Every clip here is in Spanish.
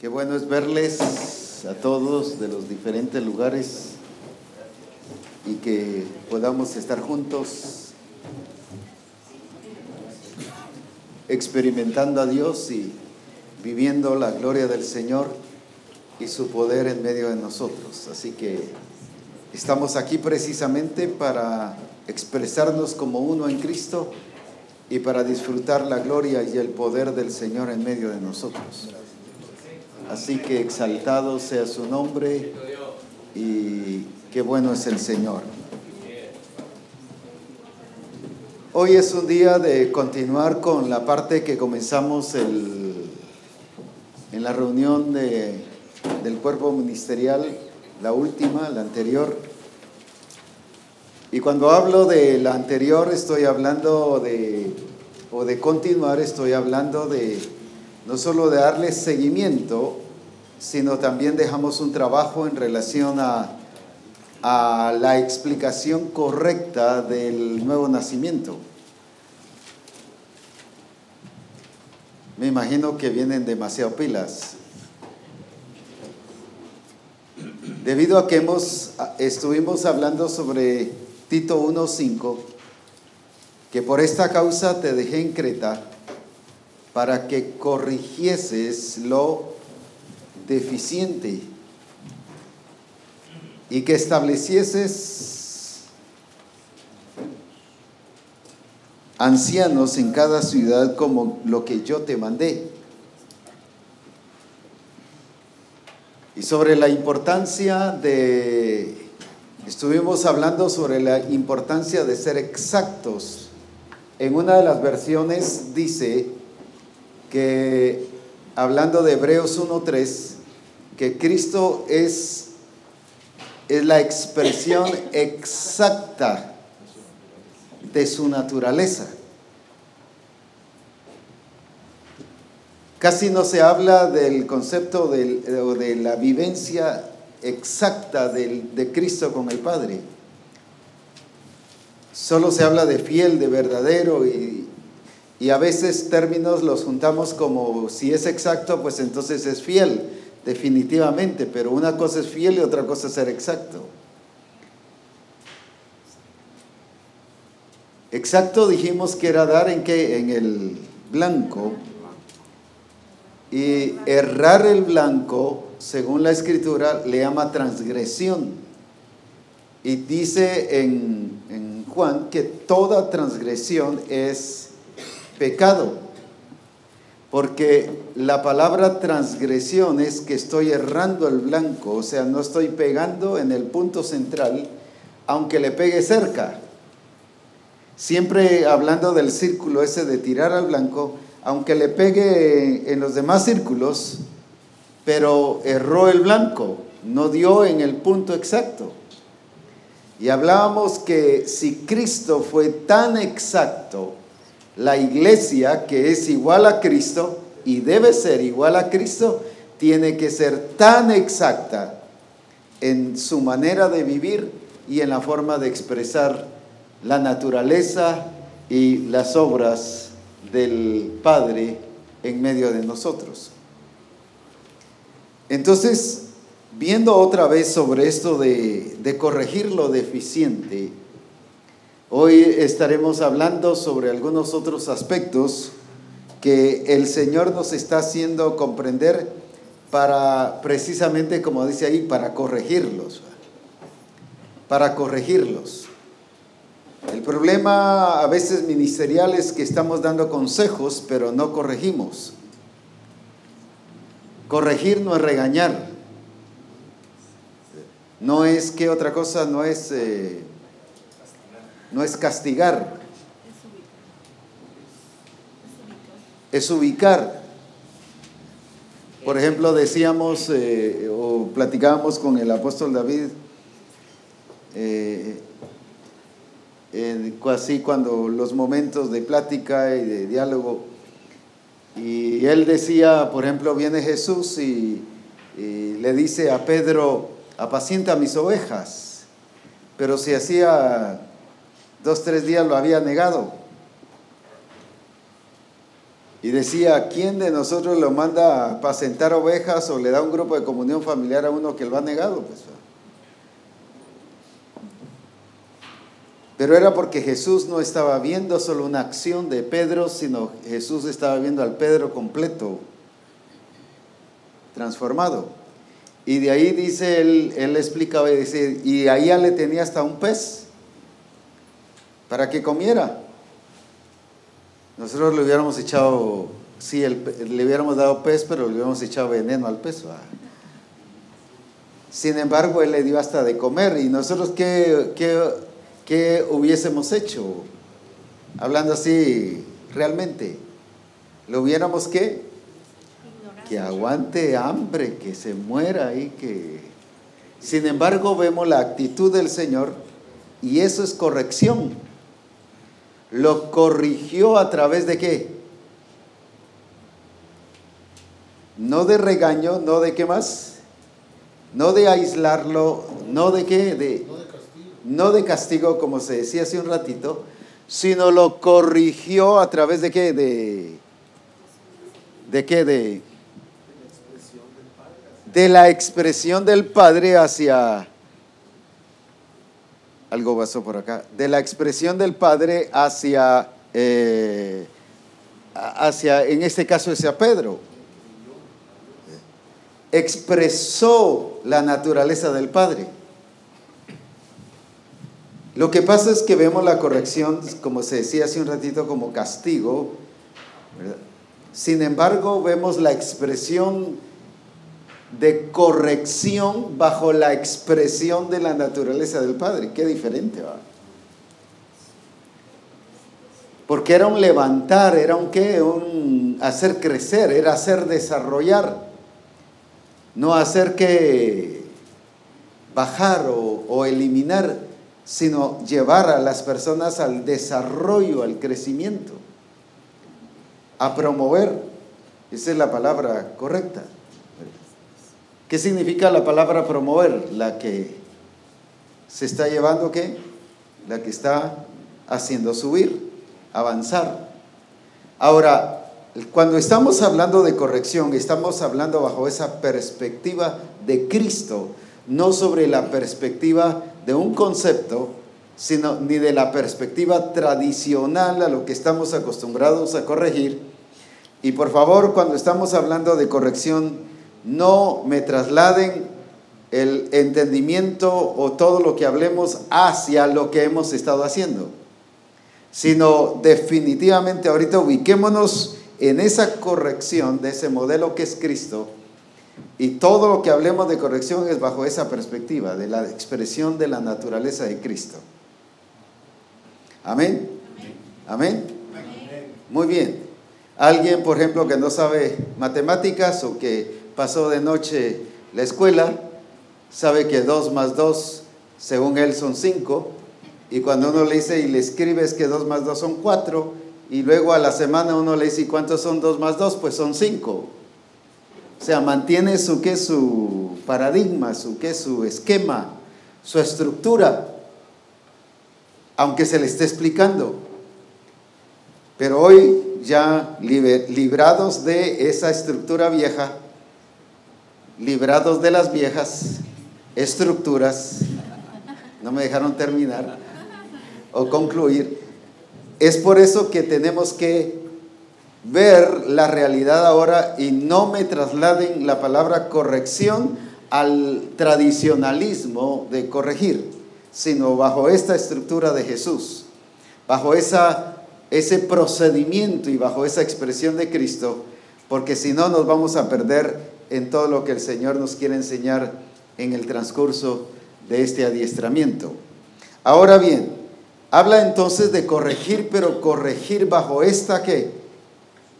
Qué bueno es verles a todos de los diferentes lugares y que podamos estar juntos experimentando a Dios y viviendo la gloria del Señor y su poder en medio de nosotros. Así que estamos aquí precisamente para expresarnos como uno en Cristo y para disfrutar la gloria y el poder del Señor en medio de nosotros. Así que exaltado sea su nombre y qué bueno es el Señor. Hoy es un día de continuar con la parte que comenzamos el, en la reunión de, del cuerpo ministerial, la última, la anterior. Y cuando hablo de la anterior estoy hablando de, o de continuar, estoy hablando de no solo de darle seguimiento, sino también dejamos un trabajo en relación a, a la explicación correcta del nuevo nacimiento. Me imagino que vienen demasiado pilas. Debido a que hemos, estuvimos hablando sobre Tito 1.5, que por esta causa te dejé en Creta, para que corrigieses lo deficiente y que establecieses ancianos en cada ciudad como lo que yo te mandé. Y sobre la importancia de, estuvimos hablando sobre la importancia de ser exactos. En una de las versiones dice, que hablando de Hebreos 1.3, que Cristo es, es la expresión exacta de su naturaleza. Casi no se habla del concepto de, de la vivencia exacta de Cristo con el Padre. Solo se habla de fiel, de verdadero y, y a veces términos los juntamos como si es exacto, pues entonces es fiel, definitivamente, pero una cosa es fiel y otra cosa es ser exacto. Exacto dijimos que era dar en qué? En el blanco. Y errar el blanco, según la escritura, le llama transgresión. Y dice en, en Juan que toda transgresión es pecado. Porque la palabra transgresión es que estoy errando el blanco, o sea, no estoy pegando en el punto central, aunque le pegue cerca. Siempre hablando del círculo ese de tirar al blanco, aunque le pegue en los demás círculos, pero erró el blanco, no dio en el punto exacto. Y hablábamos que si Cristo fue tan exacto la iglesia que es igual a Cristo y debe ser igual a Cristo, tiene que ser tan exacta en su manera de vivir y en la forma de expresar la naturaleza y las obras del Padre en medio de nosotros. Entonces, viendo otra vez sobre esto de, corregir lo deficiente, Hoy estaremos hablando sobre algunos otros aspectos que el Señor nos está haciendo comprender para precisamente, como dice ahí, para corregirlos. Para corregirlos. El problema a veces ministerial es que estamos dando consejos, pero no corregimos. Corregir no es regañar. No es que otra cosa, no es... Eh, no es castigar, es ubicar. Por ejemplo, decíamos eh, o platicábamos con el apóstol David, eh, así cuando los momentos de plática y de diálogo, y él decía, por ejemplo, viene Jesús y, y le dice a Pedro, apacienta mis ovejas, pero si hacía dos, tres días lo había negado. Y decía, ¿quién de nosotros lo manda a apacentar ovejas o le da un grupo de comunión familiar a uno que lo ha negado? Pues, Pero era porque Jesús no estaba viendo solo una acción de Pedro, sino Jesús estaba viendo al Pedro completo, transformado. Y de ahí dice, él, él explicaba y dice, y ya le tenía hasta un pez para que comiera. Nosotros le hubiéramos echado, sí, le hubiéramos dado pez, pero le hubiéramos echado veneno al pez. Sin embargo, él le dio hasta de comer. ¿Y nosotros qué, qué, qué hubiésemos hecho? Hablando así, realmente. ¿Lo hubiéramos qué? Que aguante hambre, que se muera y que... Sin embargo, vemos la actitud del Señor y eso es corrección. Lo corrigió a través de qué? No de regaño, no de qué más, no de aislarlo, no de qué, de, no de castigo, no de castigo como se decía hace un ratito, sino lo corrigió a través de qué, de, de qué, de, de la expresión del Padre hacia algo pasó por acá, de la expresión del Padre hacia, eh, hacia, en este caso hacia Pedro. Expresó la naturaleza del Padre. Lo que pasa es que vemos la corrección, como se decía hace un ratito, como castigo. Sin embargo, vemos la expresión de corrección bajo la expresión de la naturaleza del Padre. Qué diferente va. Porque era un levantar, era un qué, un hacer crecer, era hacer desarrollar, no hacer que bajar o, o eliminar, sino llevar a las personas al desarrollo, al crecimiento, a promover. Esa es la palabra correcta. ¿Qué significa la palabra promover? La que se está llevando, ¿qué? La que está haciendo subir, avanzar. Ahora, cuando estamos hablando de corrección, estamos hablando bajo esa perspectiva de Cristo, no sobre la perspectiva de un concepto, sino ni de la perspectiva tradicional a lo que estamos acostumbrados a corregir. Y por favor, cuando estamos hablando de corrección, no me trasladen el entendimiento o todo lo que hablemos hacia lo que hemos estado haciendo, sino definitivamente ahorita ubiquémonos en esa corrección de ese modelo que es Cristo y todo lo que hablemos de corrección es bajo esa perspectiva, de la expresión de la naturaleza de Cristo. Amén. Amén. Muy bien. Alguien, por ejemplo, que no sabe matemáticas o que pasó de noche la escuela, sabe que 2 más 2, según él, son 5, y cuando uno le dice y le escribes que 2 más 2 son 4, y luego a la semana uno le dice, ¿y cuántos son 2 más 2? Pues son 5. O sea, mantiene su, ¿qué? su paradigma, su, ¿qué? su esquema, su estructura, aunque se le esté explicando. Pero hoy ya librados de esa estructura vieja, librados de las viejas estructuras, no me dejaron terminar o concluir, es por eso que tenemos que ver la realidad ahora y no me trasladen la palabra corrección al tradicionalismo de corregir, sino bajo esta estructura de Jesús, bajo ese procedimiento y bajo esa expresión de Cristo, porque si no nos vamos a perder en todo lo que el Señor nos quiere enseñar en el transcurso de este adiestramiento. Ahora bien, habla entonces de corregir, pero corregir bajo esta qué?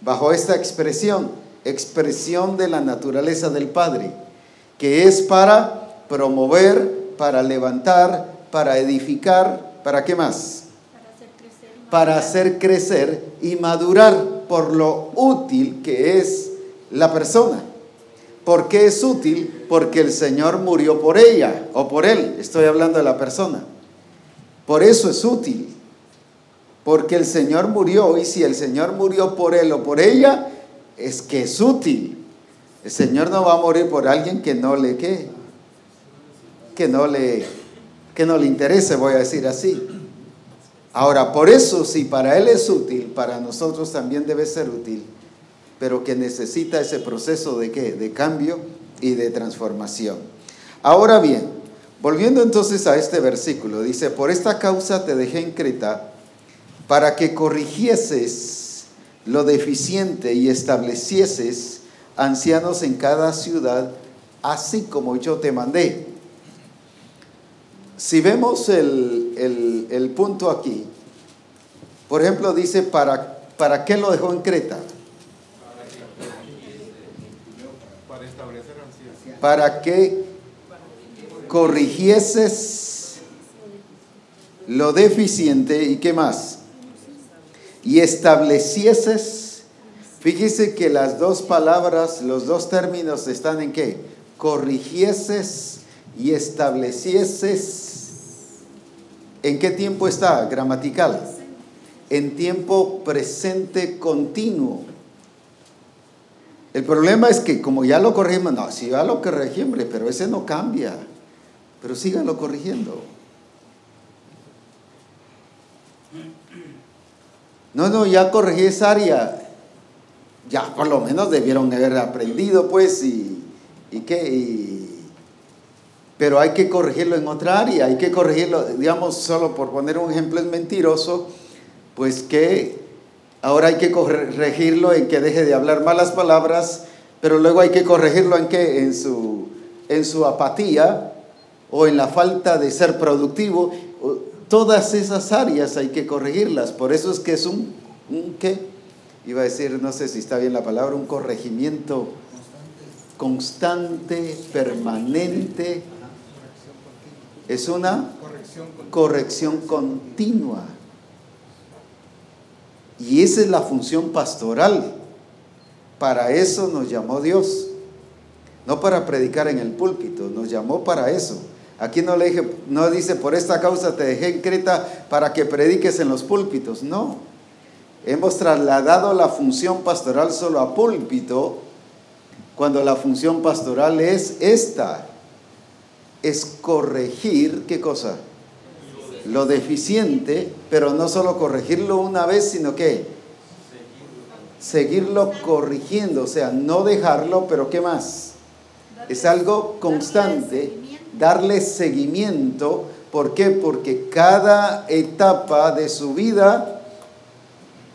Bajo esta expresión, expresión de la naturaleza del Padre, que es para promover, para levantar, para edificar, ¿para qué más? Para hacer crecer y madurar por lo útil que es la persona. ¿Por qué es útil? Porque el Señor murió por ella o por él. Estoy hablando de la persona. Por eso es útil. Porque el Señor murió y si el Señor murió por él o por ella, es que es útil. El Señor no va a morir por alguien que no le que que no le que no le interese, voy a decir así. Ahora, por eso si para él es útil, para nosotros también debe ser útil, pero que necesita ese proceso de qué? De cambio y de transformación. Ahora bien, volviendo entonces a este versículo, dice, por esta causa te dejé en Creta para que corrigieses lo deficiente y establecieses ancianos en cada ciudad, así como yo te mandé. Si vemos el, punto aquí, por ejemplo, dice, ¿para, ¿para qué lo dejó en Creta? Para que corrigieses lo deficiente y qué más. Y establecieses, fíjese que las dos palabras, los dos términos están en qué? Corrigieses y establecieses. ¿En qué tiempo está? Gramatical. En tiempo presente continuo. El problema es que como ya lo corregimos, no, si ya lo corregí, hombre, pero ese no cambia. Pero síganlo corrigiendo. No, no, ya corregí esa área. Ya por lo menos debieron haber aprendido, pues, y, y qué. pero hay que corregirlo en otra área, hay que corregirlo, digamos, solo por poner un ejemplo es mentiroso, pues que ahora hay que corregirlo en que deje de hablar malas palabras, pero luego hay que corregirlo en que en su, en su apatía, o en la falta de ser productivo, todas esas áreas hay que corregirlas. Por eso es que es un, ¿qué? Iba a decir, no sé si está bien la palabra, un corregimiento constante, permanente. Es una corrección continua. Y esa es la función pastoral. Para eso nos llamó Dios. No para predicar en el púlpito, nos llamó para eso Aquí no, le dije, no dice, por esta causa te dejé en Creta para que prediques en los púlpitos. No. Hemos trasladado la función pastoral solo a púlpito, cuando la función pastoral es esta. Es corregir, ¿qué cosa? Lo deficiente, pero no solo corregirlo una vez, sino que seguirlo corrigiendo, o sea, no dejarlo, pero ¿qué más? Es algo constante darle seguimiento. ¿Por qué? Porque cada etapa de su vida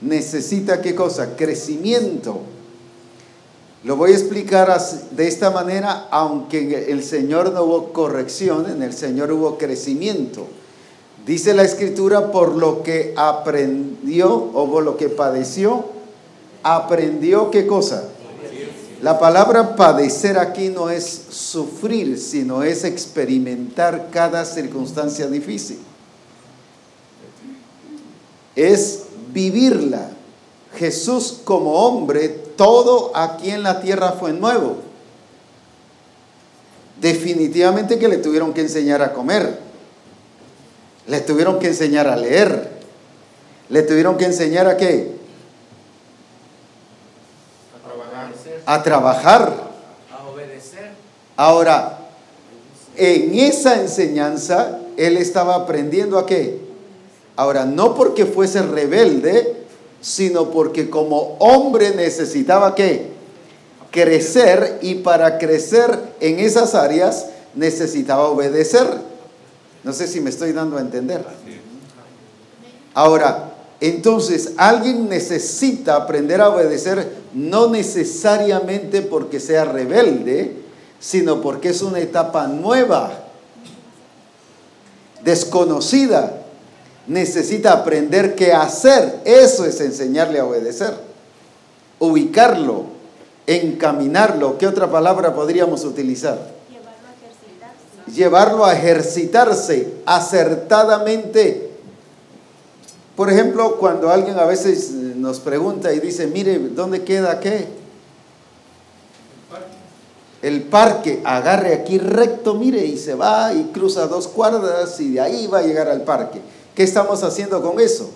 necesita qué cosa? Crecimiento. Lo voy a explicar de esta manera, aunque en el Señor no hubo corrección, en el Señor hubo crecimiento. Dice la Escritura, por lo que aprendió o por lo que padeció, aprendió qué cosa? La palabra padecer aquí no es sufrir, sino es experimentar cada circunstancia difícil. Es vivirla. Jesús como hombre, todo aquí en la tierra fue nuevo. Definitivamente que le tuvieron que enseñar a comer. Le tuvieron que enseñar a leer. Le tuvieron que enseñar a qué? a trabajar. A obedecer. Ahora, en esa enseñanza, él estaba aprendiendo a qué? Ahora, no porque fuese rebelde, sino porque como hombre necesitaba qué? Crecer y para crecer en esas áreas necesitaba obedecer. No sé si me estoy dando a entender. Ahora, entonces, alguien necesita aprender a obedecer no necesariamente porque sea rebelde, sino porque es una etapa nueva, desconocida. Necesita aprender qué hacer. Eso es enseñarle a obedecer. Ubicarlo, encaminarlo. ¿Qué otra palabra podríamos utilizar? Llevarlo a ejercitarse. Acertadamente por ejemplo, cuando alguien a veces nos pregunta y dice, mire, ¿dónde queda qué? El parque, agarre aquí recto, mire, y se va y cruza dos cuadras y de ahí va a llegar al parque. ¿Qué estamos haciendo con eso?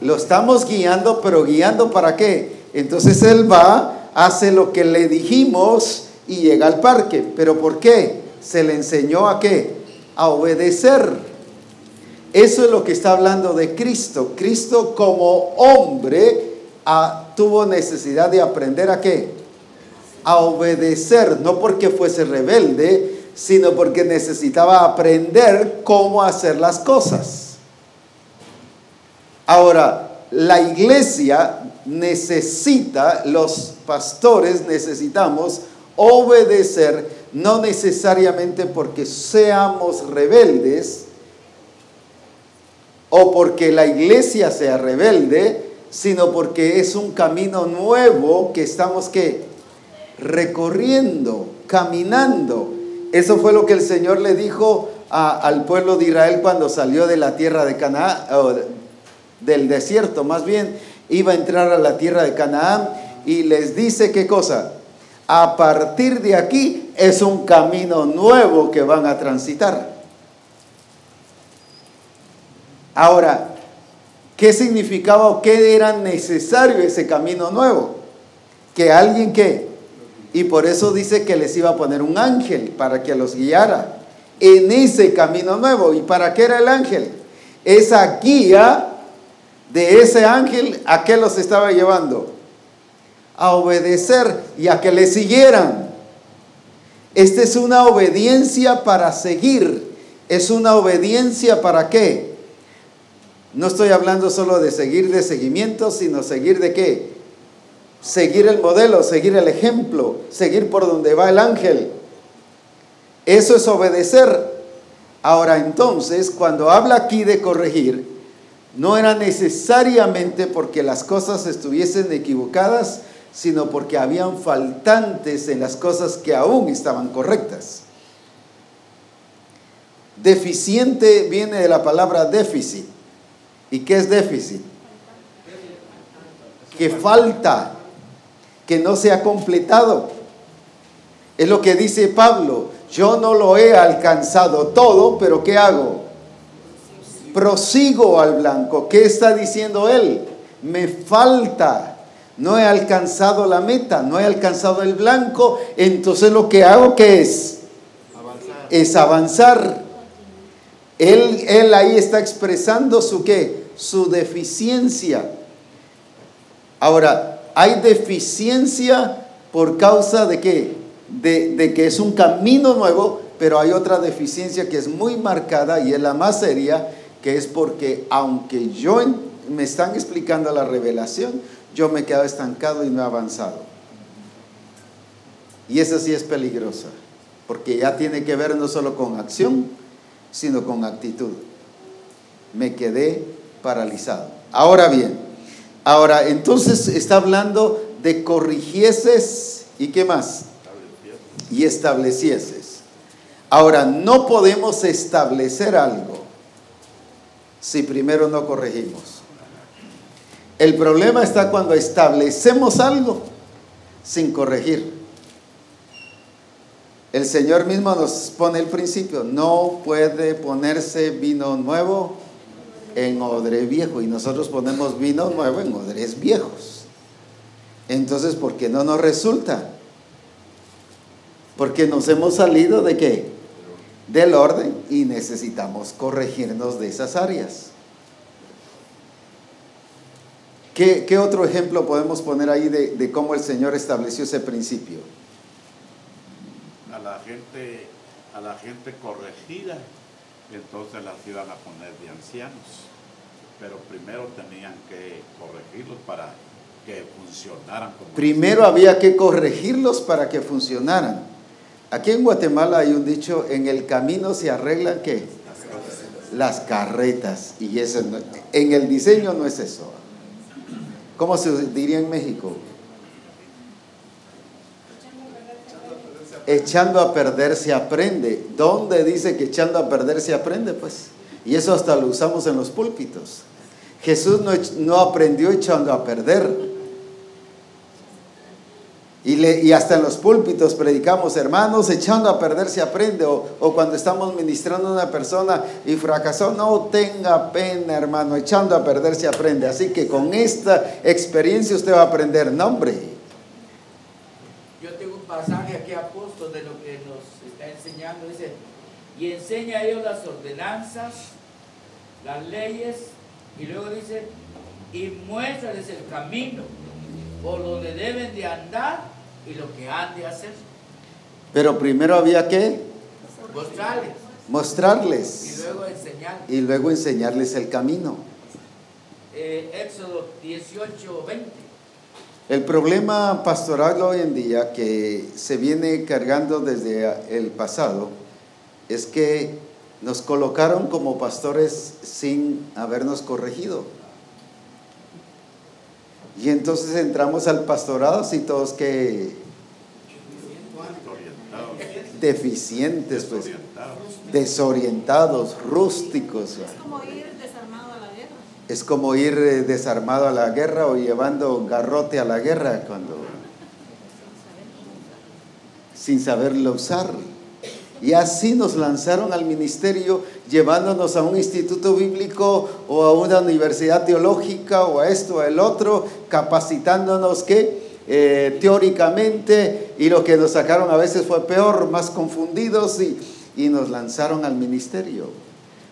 Lo estamos guiando, pero guiando para qué? Entonces él va, hace lo que le dijimos y llega al parque. ¿Pero por qué? Se le enseñó a qué? A obedecer. Eso es lo que está hablando de Cristo. Cristo como hombre ah, tuvo necesidad de aprender a qué? A obedecer, no porque fuese rebelde, sino porque necesitaba aprender cómo hacer las cosas. Ahora, la iglesia necesita, los pastores necesitamos obedecer, no necesariamente porque seamos rebeldes o porque la iglesia sea rebelde, sino porque es un camino nuevo que estamos que recorriendo, caminando. Eso fue lo que el Señor le dijo al pueblo de Israel cuando salió de la tierra de Canaán, del desierto más bien, iba a entrar a la tierra de Canaán y les dice qué cosa. A partir de aquí es un camino nuevo que van a transitar. Ahora, ¿qué significaba o qué era necesario ese camino nuevo? Que alguien que, y por eso dice que les iba a poner un ángel para que los guiara en ese camino nuevo. ¿Y para qué era el ángel? Esa guía de ese ángel, ¿a qué los estaba llevando? A obedecer y a que le siguieran. Esta es una obediencia para seguir. Es una obediencia para qué? No estoy hablando solo de seguir de seguimiento, sino seguir de qué? Seguir el modelo, seguir el ejemplo, seguir por donde va el ángel. Eso es obedecer. Ahora entonces, cuando habla aquí de corregir, no era necesariamente porque las cosas estuviesen equivocadas, sino porque habían faltantes en las cosas que aún estaban correctas. Deficiente viene de la palabra déficit. ¿Y qué es déficit? Que falta, que no se ha completado. Es lo que dice Pablo. Yo no lo he alcanzado todo, pero ¿qué hago? prosigo al blanco. ¿Qué está diciendo él? Me falta. No he alcanzado la meta, no he alcanzado el blanco. Entonces lo que hago, ¿qué es? Avanzar. Es avanzar. Él, él ahí está expresando su qué? Su deficiencia. Ahora, hay deficiencia por causa de qué? De, de que es un camino nuevo, pero hay otra deficiencia que es muy marcada y es la más seria, que es porque aunque yo me están explicando la revelación, yo me he quedado estancado y no he avanzado. Y esa sí es peligrosa, porque ya tiene que ver no solo con acción, sino con actitud. Me quedé paralizado. Ahora bien, ahora entonces está hablando de corrigieses y qué más? Y establecieses. Ahora, no podemos establecer algo si primero no corregimos. El problema está cuando establecemos algo sin corregir. El Señor mismo nos pone el principio, no puede ponerse vino nuevo en odre viejo y nosotros ponemos vino nuevo en odres viejos. Entonces, ¿por qué no nos resulta? Porque nos hemos salido de qué? del orden y necesitamos corregirnos de esas áreas. ¿Qué, otro ejemplo podemos poner ahí de, cómo el Señor estableció ese principio? A la gente, a la gente corregida, entonces las iban a poner de ancianos, pero primero tenían que corregirlos para que funcionaran. Como primero había que corregirlos para que funcionaran. Aquí en Guatemala hay un dicho, en el camino se arreglan qué? Las carretas. Y eso en el diseño no es eso. ¿Cómo se diría en México? Echando a perder se aprende. ¿Dónde dice que echando a perder se aprende? Pues. Y eso hasta lo usamos en los púlpitos. Jesús no, no aprendió echando a perder. Y, hasta en los púlpitos predicamos, hermanos, echando a perder se aprende. O, o, cuando estamos ministrando a una persona y fracasó, no tenga pena, hermano, echando a perder se aprende. Así que con esta experiencia usted va a aprender nombre. Yo tengo un pasaje aquí, apóstol, de lo que nos está enseñando. Dice, y enseña a ellos las ordenanzas, las leyes, y luego dice, y muéstrales el camino por donde deben de andar y lo que han de hacer. Pero primero había que mostrarles. Mostrarles. Y luego enseñarles. Y luego enseñarles el camino. Eh, Éxodo 18, 20. El problema pastoral hoy en día que se viene cargando desde el pasado es que nos colocaron como pastores sin habernos corregido. Y entonces entramos al pastorado y todos que deficientes, pues, desorientados, rústicos. Es como ir desarmado a la guerra. Es como ir eh, desarmado a la guerra o llevando garrote a la guerra cuando sin saberlo usar. Y así nos lanzaron al ministerio llevándonos a un instituto bíblico o a una universidad teológica o a esto o a el otro, capacitándonos que eh, teóricamente y lo que nos sacaron a veces fue peor, más confundidos y, y nos lanzaron al ministerio.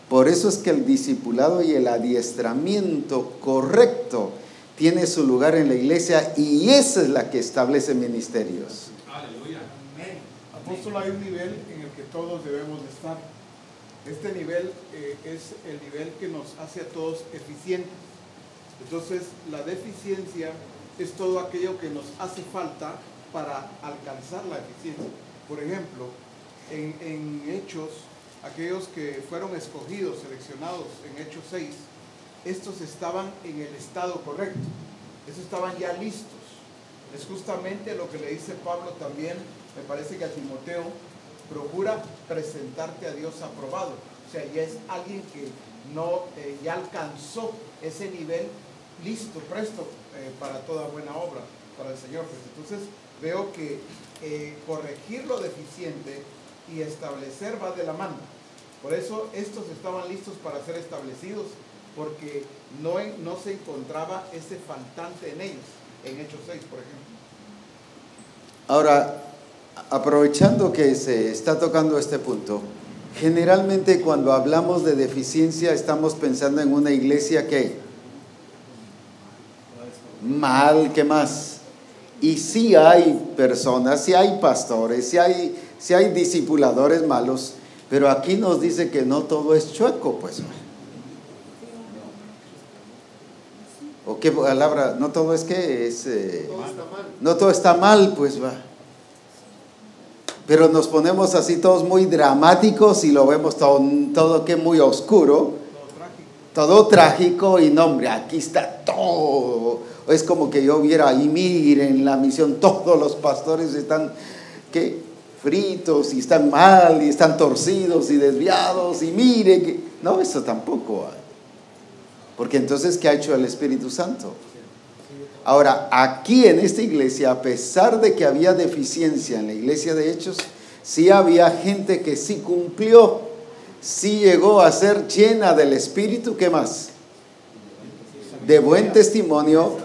Por eso es que el discipulado y el adiestramiento correcto tiene su lugar en la iglesia y esa es la que establece ministerios. Aleluya. Hay un nivel en el que todos debemos de estar. Este nivel eh, es el nivel que nos hace a todos eficientes. Entonces, la deficiencia es todo aquello que nos hace falta para alcanzar la eficiencia. Por ejemplo, en, en Hechos, aquellos que fueron escogidos, seleccionados en Hechos 6, estos estaban en el estado correcto, estos estaban ya listos. Es justamente lo que le dice Pablo también, me parece que a Timoteo, procura presentarte a Dios aprobado. O sea, ya es alguien que no, eh, ya alcanzó ese nivel listo, presto eh, para toda buena obra, para el Señor. Pues entonces veo que eh, corregir lo deficiente y establecer va de la mano. Por eso estos estaban listos para ser establecidos, porque no, no se encontraba ese faltante en ellos, en Hechos 6, por ejemplo. Ahora, aprovechando que se está tocando este punto, generalmente cuando hablamos de deficiencia estamos pensando en una iglesia que mal, ¿qué más? Y sí hay personas, sí hay pastores, sí hay, sí hay discipuladores malos, pero aquí nos dice que no todo es chueco, pues. ¿O qué palabra? No todo es que es... Eh, no todo está mal, pues va. Pero nos ponemos así todos muy dramáticos y lo vemos todo, todo que muy oscuro. Todo trágico y no, hombre, aquí está todo. Es como que yo viera y miren la misión, todos los pastores están, ¿qué? fritos y están mal y están torcidos y desviados y mire que... No, eso tampoco. Porque entonces, ¿qué ha hecho el Espíritu Santo? Ahora, aquí en esta iglesia, a pesar de que había deficiencia en la iglesia de Hechos, sí había gente que sí cumplió, sí llegó a ser llena del Espíritu, ¿qué más? De buen testimonio,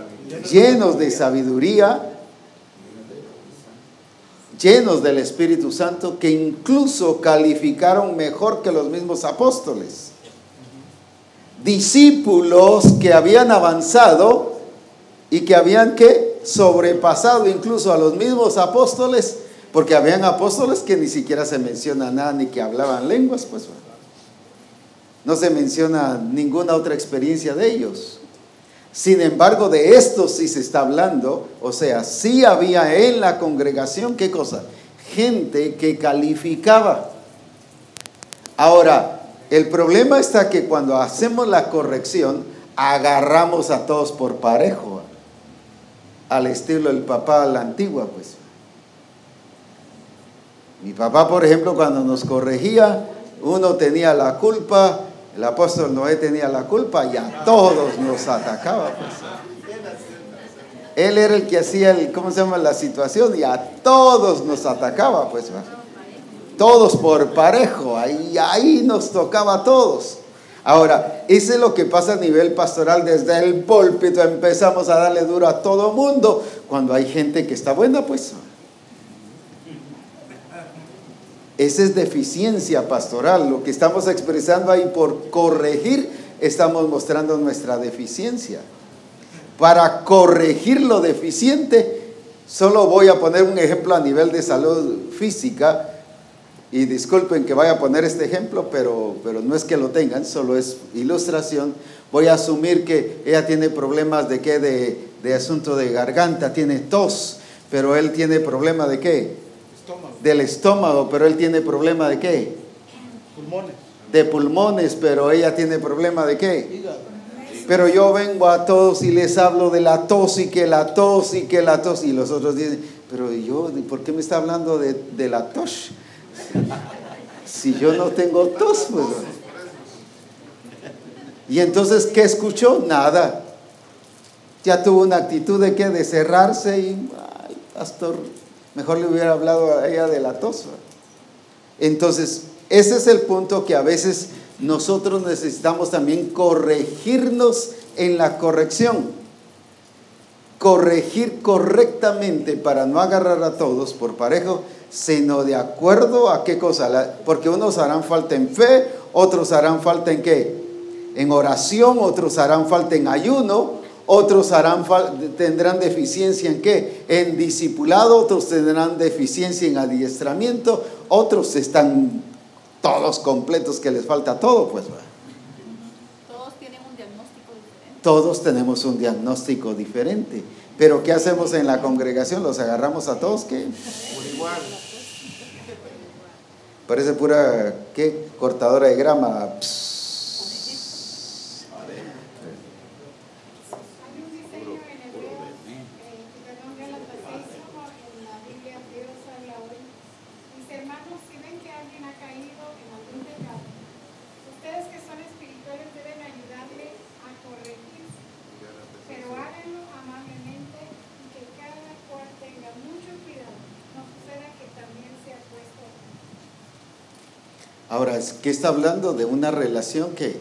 llenos de sabiduría, llenos del Espíritu Santo, que incluso calificaron mejor que los mismos apóstoles. Discípulos que habían avanzado y que habían que sobrepasado incluso a los mismos apóstoles, porque habían apóstoles que ni siquiera se menciona nada ni que hablaban lenguas, pues no se menciona ninguna otra experiencia de ellos. Sin embargo, de esto sí se está hablando, o sea, sí había en la congregación, ¿qué cosa? Gente que calificaba. Ahora, el problema está que cuando hacemos la corrección, agarramos a todos por parejo, al estilo del papá a la antigua, pues. Mi papá, por ejemplo, cuando nos corregía, uno tenía la culpa, el apóstol Noé tenía la culpa y a todos nos atacaba. Pues. Él era el que hacía el, ¿cómo se llama? La situación y a todos nos atacaba, pues. Todos por parejo, ahí, ahí nos tocaba a todos. Ahora, eso es lo que pasa a nivel pastoral. Desde el púlpito empezamos a darle duro a todo mundo. Cuando hay gente que está buena, pues. Esa es deficiencia pastoral. Lo que estamos expresando ahí por corregir, estamos mostrando nuestra deficiencia. Para corregir lo deficiente, solo voy a poner un ejemplo a nivel de salud física y disculpen que vaya a poner este ejemplo, pero, pero no es que lo tengan, solo es ilustración. Voy a asumir que ella tiene problemas de qué, de, de asunto de garganta, tiene tos, pero él tiene problema de qué? Estómago. Del estómago, pero él tiene problema de qué? Pulmones. De pulmones, pero ella tiene problema de qué? Hígado. Pero yo vengo a todos y les hablo de la tos y que la tos y que la tos. Y los otros dicen, pero yo, ¿por qué me está hablando de, de la tos? Si yo no tengo tos, pues. Y entonces, ¿qué escuchó? Nada. Ya tuvo una actitud de qué? De cerrarse y, ay, pastor, mejor le hubiera hablado a ella de la tos. Entonces, ese es el punto que a veces nosotros necesitamos también corregirnos en la corrección. Corregir correctamente para no agarrar a todos por parejo, sino de acuerdo a qué cosa. Porque unos harán falta en fe, otros harán falta en qué? En oración, otros harán falta en ayuno, otros harán tendrán deficiencia en qué? En discipulado, otros tendrán deficiencia en adiestramiento, otros están todos completos que les falta todo, pues. Todos tienen un diagnóstico diferente. Todos tenemos un diagnóstico diferente. Pero ¿qué hacemos en la congregación? ¿Los agarramos a todos? ¿Qué? Por igual. Parece pura, ¿qué? Cortadora de grama. Pss. Hay un diseño en hebreo, eh, perdón, Gálatas 6, como en la Biblia Dios habla hoy. Dice, hermanos, si ven que alguien ha caído en algún pecado, ustedes que son espirituales deben ayudarle a corregirse, pero háganlo amablemente y que cada cual tenga mucho cuidado, no suceda que también sea puesto Ahora, ¿qué está hablando? De una relación que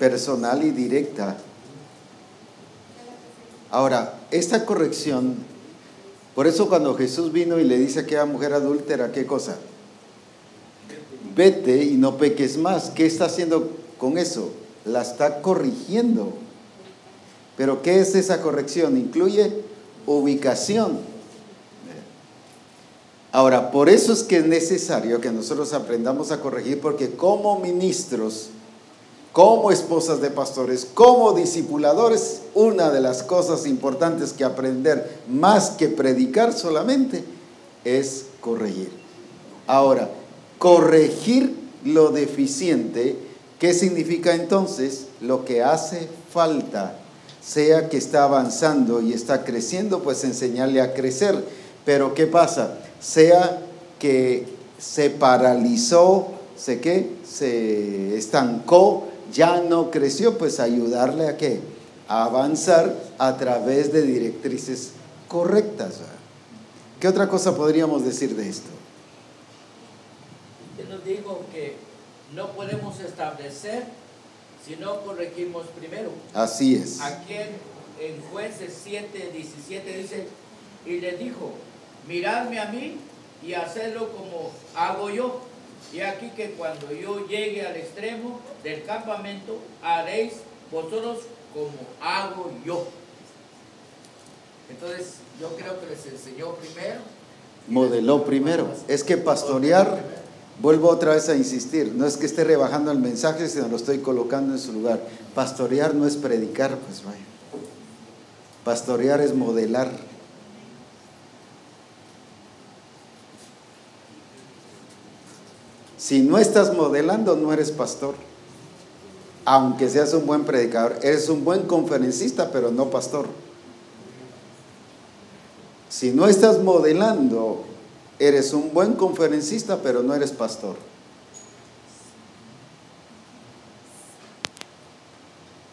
personal y directa. Ahora, esta corrección, por eso cuando Jesús vino y le dice a aquella mujer adúltera, ¿qué cosa? Vete y no peques más. ¿Qué está haciendo con eso? La está corrigiendo. Pero ¿qué es esa corrección? Incluye ubicación. Ahora, por eso es que es necesario que nosotros aprendamos a corregir, porque como ministros, como esposas de pastores, como discipuladores, una de las cosas importantes que aprender, más que predicar solamente, es corregir. Ahora, corregir lo deficiente, ¿qué significa entonces? Lo que hace falta, sea que está avanzando y está creciendo, pues enseñarle a crecer. Pero ¿qué pasa? Sea que se paralizó, se qué, se estancó, ya no creció, pues ayudarle a qué? A avanzar a través de directrices correctas. ¿Qué otra cosa podríamos decir de esto? Él nos dijo que no podemos establecer si no corregimos primero. Así es. Aquí en, en jueces 7, 17 dice, y le dijo, miradme a mí y hacedlo como hago yo. Y aquí que cuando yo llegue al extremo del campamento, haréis vosotros como hago yo. Entonces, yo creo que les enseñó primero. Modeló primero. Es que pastorear, vuelvo otra vez a insistir, no es que esté rebajando el mensaje, sino lo estoy colocando en su lugar. Pastorear no es predicar, pues vaya. Pastorear es modelar. Si no estás modelando, no eres pastor. Aunque seas un buen predicador, eres un buen conferencista, pero no pastor. Si no estás modelando, eres un buen conferencista, pero no eres pastor.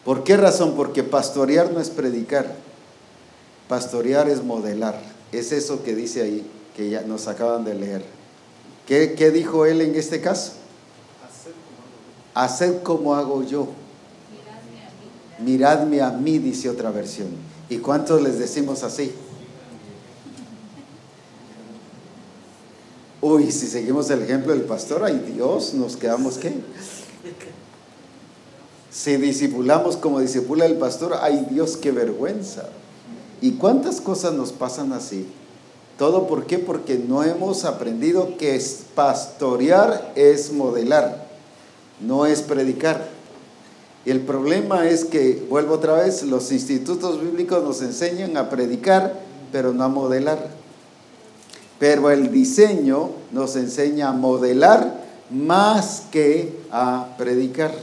¿Por qué razón? Porque pastorear no es predicar. Pastorear es modelar. Es eso que dice ahí, que ya nos acaban de leer. ¿Qué, qué dijo él en este caso? Haced como hago yo. Miradme a mí, dice otra versión. ¿Y cuántos les decimos así? Uy, si seguimos el ejemplo del pastor, ay Dios, nos quedamos qué? Si disipulamos como disipula el pastor, ay Dios, qué vergüenza. ¿Y cuántas cosas nos pasan así? ¿Todo por qué? Porque no hemos aprendido que pastorear es modelar, no es predicar. El problema es que, vuelvo otra vez, los institutos bíblicos nos enseñan a predicar, pero no a modelar. Pero el diseño nos enseña a modelar más que a predicar.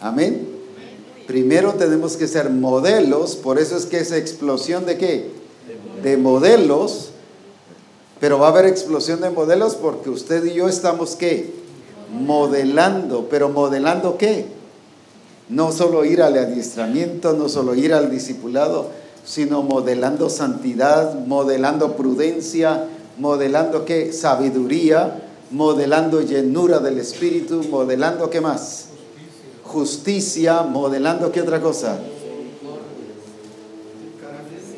Amén. Primero tenemos que ser modelos, por eso es que esa explosión de qué? De modelos, pero va a haber explosión de modelos porque usted y yo estamos qué? Modelando, pero modelando qué? No solo ir al adiestramiento, no solo ir al discipulado, sino modelando santidad, modelando prudencia, modelando qué? Sabiduría, modelando llenura del Espíritu, modelando qué más? Justicia, modelando qué otra cosa?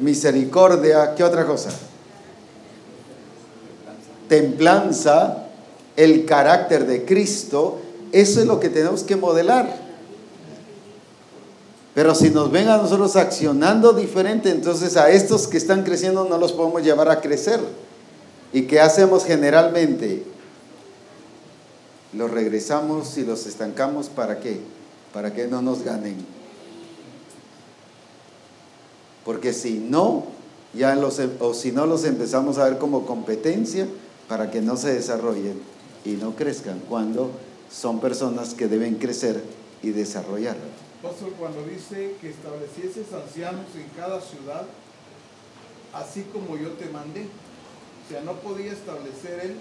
Misericordia, ¿qué otra cosa? Templanza, el carácter de Cristo, eso es lo que tenemos que modelar. Pero si nos ven a nosotros accionando diferente, entonces a estos que están creciendo no los podemos llevar a crecer. ¿Y qué hacemos generalmente? Los regresamos y los estancamos para qué? Para que no nos ganen. Porque si no, ya los, o si no los empezamos a ver como competencia para que no se desarrollen y no crezcan cuando son personas que deben crecer y desarrollar. Pastor, cuando dice que establecieses ancianos en cada ciudad, así como yo te mandé. O sea, no podía establecer él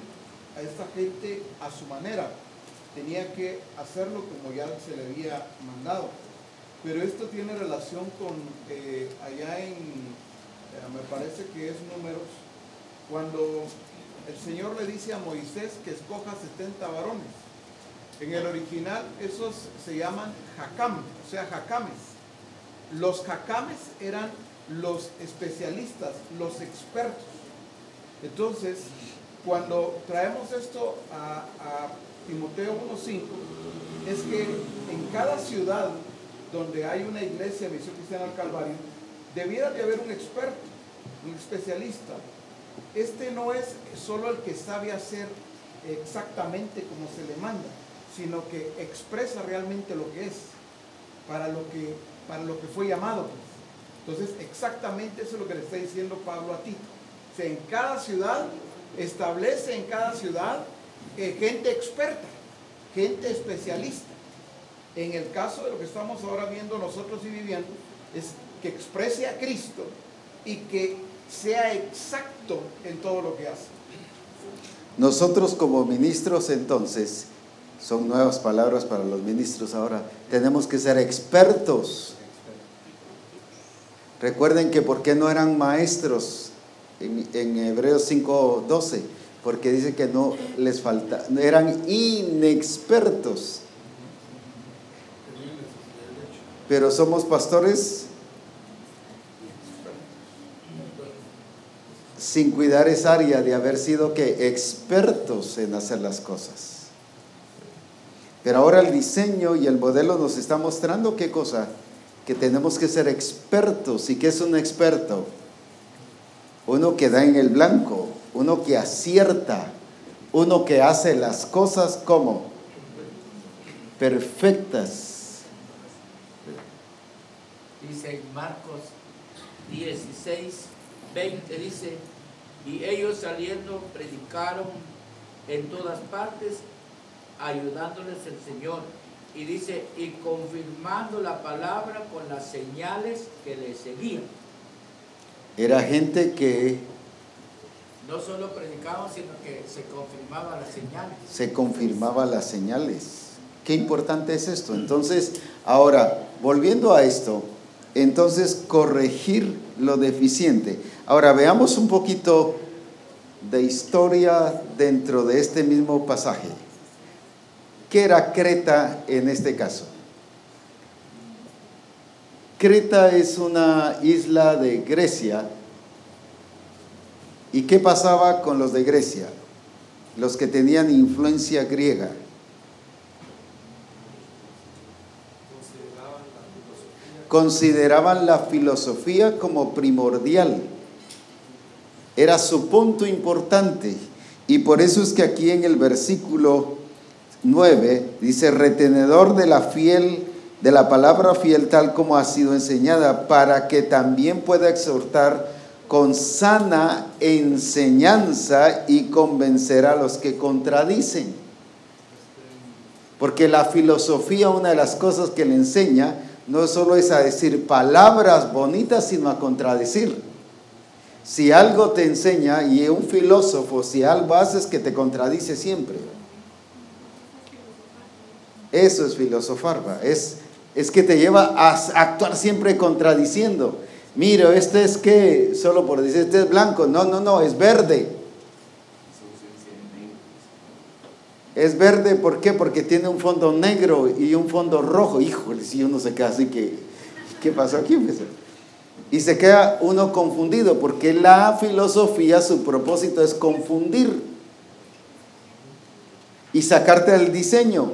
a esta gente a su manera. Tenía que hacerlo como ya se le había mandado. Pero esto tiene relación con eh, allá en, eh, me parece que es números, cuando el Señor le dice a Moisés que escoja 70 varones. En el original esos se llaman jacam, o sea, jacames. Los jacames eran los especialistas, los expertos. Entonces, cuando traemos esto a, a Timoteo 1.5, es que en cada ciudad donde hay una iglesia, Misión Cristiana del Calvario, debiera de haber un experto, un especialista. Este no es solo el que sabe hacer exactamente como se le manda, sino que expresa realmente lo que es, para lo que, para lo que fue llamado. pues. Entonces, exactamente eso es lo que le está diciendo Pablo a Tito. O en cada ciudad, establece en cada ciudad eh, gente experta, gente especialista. En el caso de lo que estamos ahora viendo nosotros y viviendo, es que exprese a Cristo y que sea exacto en todo lo que hace. Nosotros como ministros entonces, son nuevas palabras para los ministros ahora, tenemos que ser expertos. Recuerden que por qué no eran maestros en, en Hebreos 5:12, porque dice que no les falta, eran inexpertos. Pero somos pastores sin cuidar esa área de haber sido que expertos en hacer las cosas. Pero ahora el diseño y el modelo nos está mostrando qué cosa, que tenemos que ser expertos. ¿Y qué es un experto? Uno que da en el blanco, uno que acierta, uno que hace las cosas como perfectas. Dice en Marcos 16, 20, dice, y ellos saliendo predicaron en todas partes, ayudándoles el Señor. Y dice, y confirmando la palabra con las señales que le seguían. Era gente que No solo predicaban, sino que se confirmaban las señales. se confirmaba las señales. Qué importante es esto. Entonces, ahora, volviendo a esto, entonces corregir lo deficiente. Ahora veamos un poquito de historia dentro de este mismo pasaje. ¿Qué era Creta en este caso? Creta es una isla de Grecia. ¿Y qué pasaba con los de Grecia? Los que tenían influencia griega. Consideraban la filosofía como primordial. Era su punto importante. Y por eso es que aquí en el versículo 9 dice, retenedor de la fiel de la palabra fiel tal como ha sido enseñada, para que también pueda exhortar con sana enseñanza y convencer a los que contradicen. Porque la filosofía, una de las cosas que le enseña, no solo es a decir palabras bonitas, sino a contradecir. Si algo te enseña, y un filósofo, si algo haces que te contradice siempre. Eso es filosofar, es es que te lleva a actuar siempre contradiciendo. Mire, este es que, solo por decir, este es blanco. No, no, no, es verde. Es verde, ¿por qué? Porque tiene un fondo negro y un fondo rojo. Híjole, si uno se queda así que, ¿qué pasó aquí? Y se queda uno confundido, porque la filosofía, su propósito es confundir y sacarte del diseño.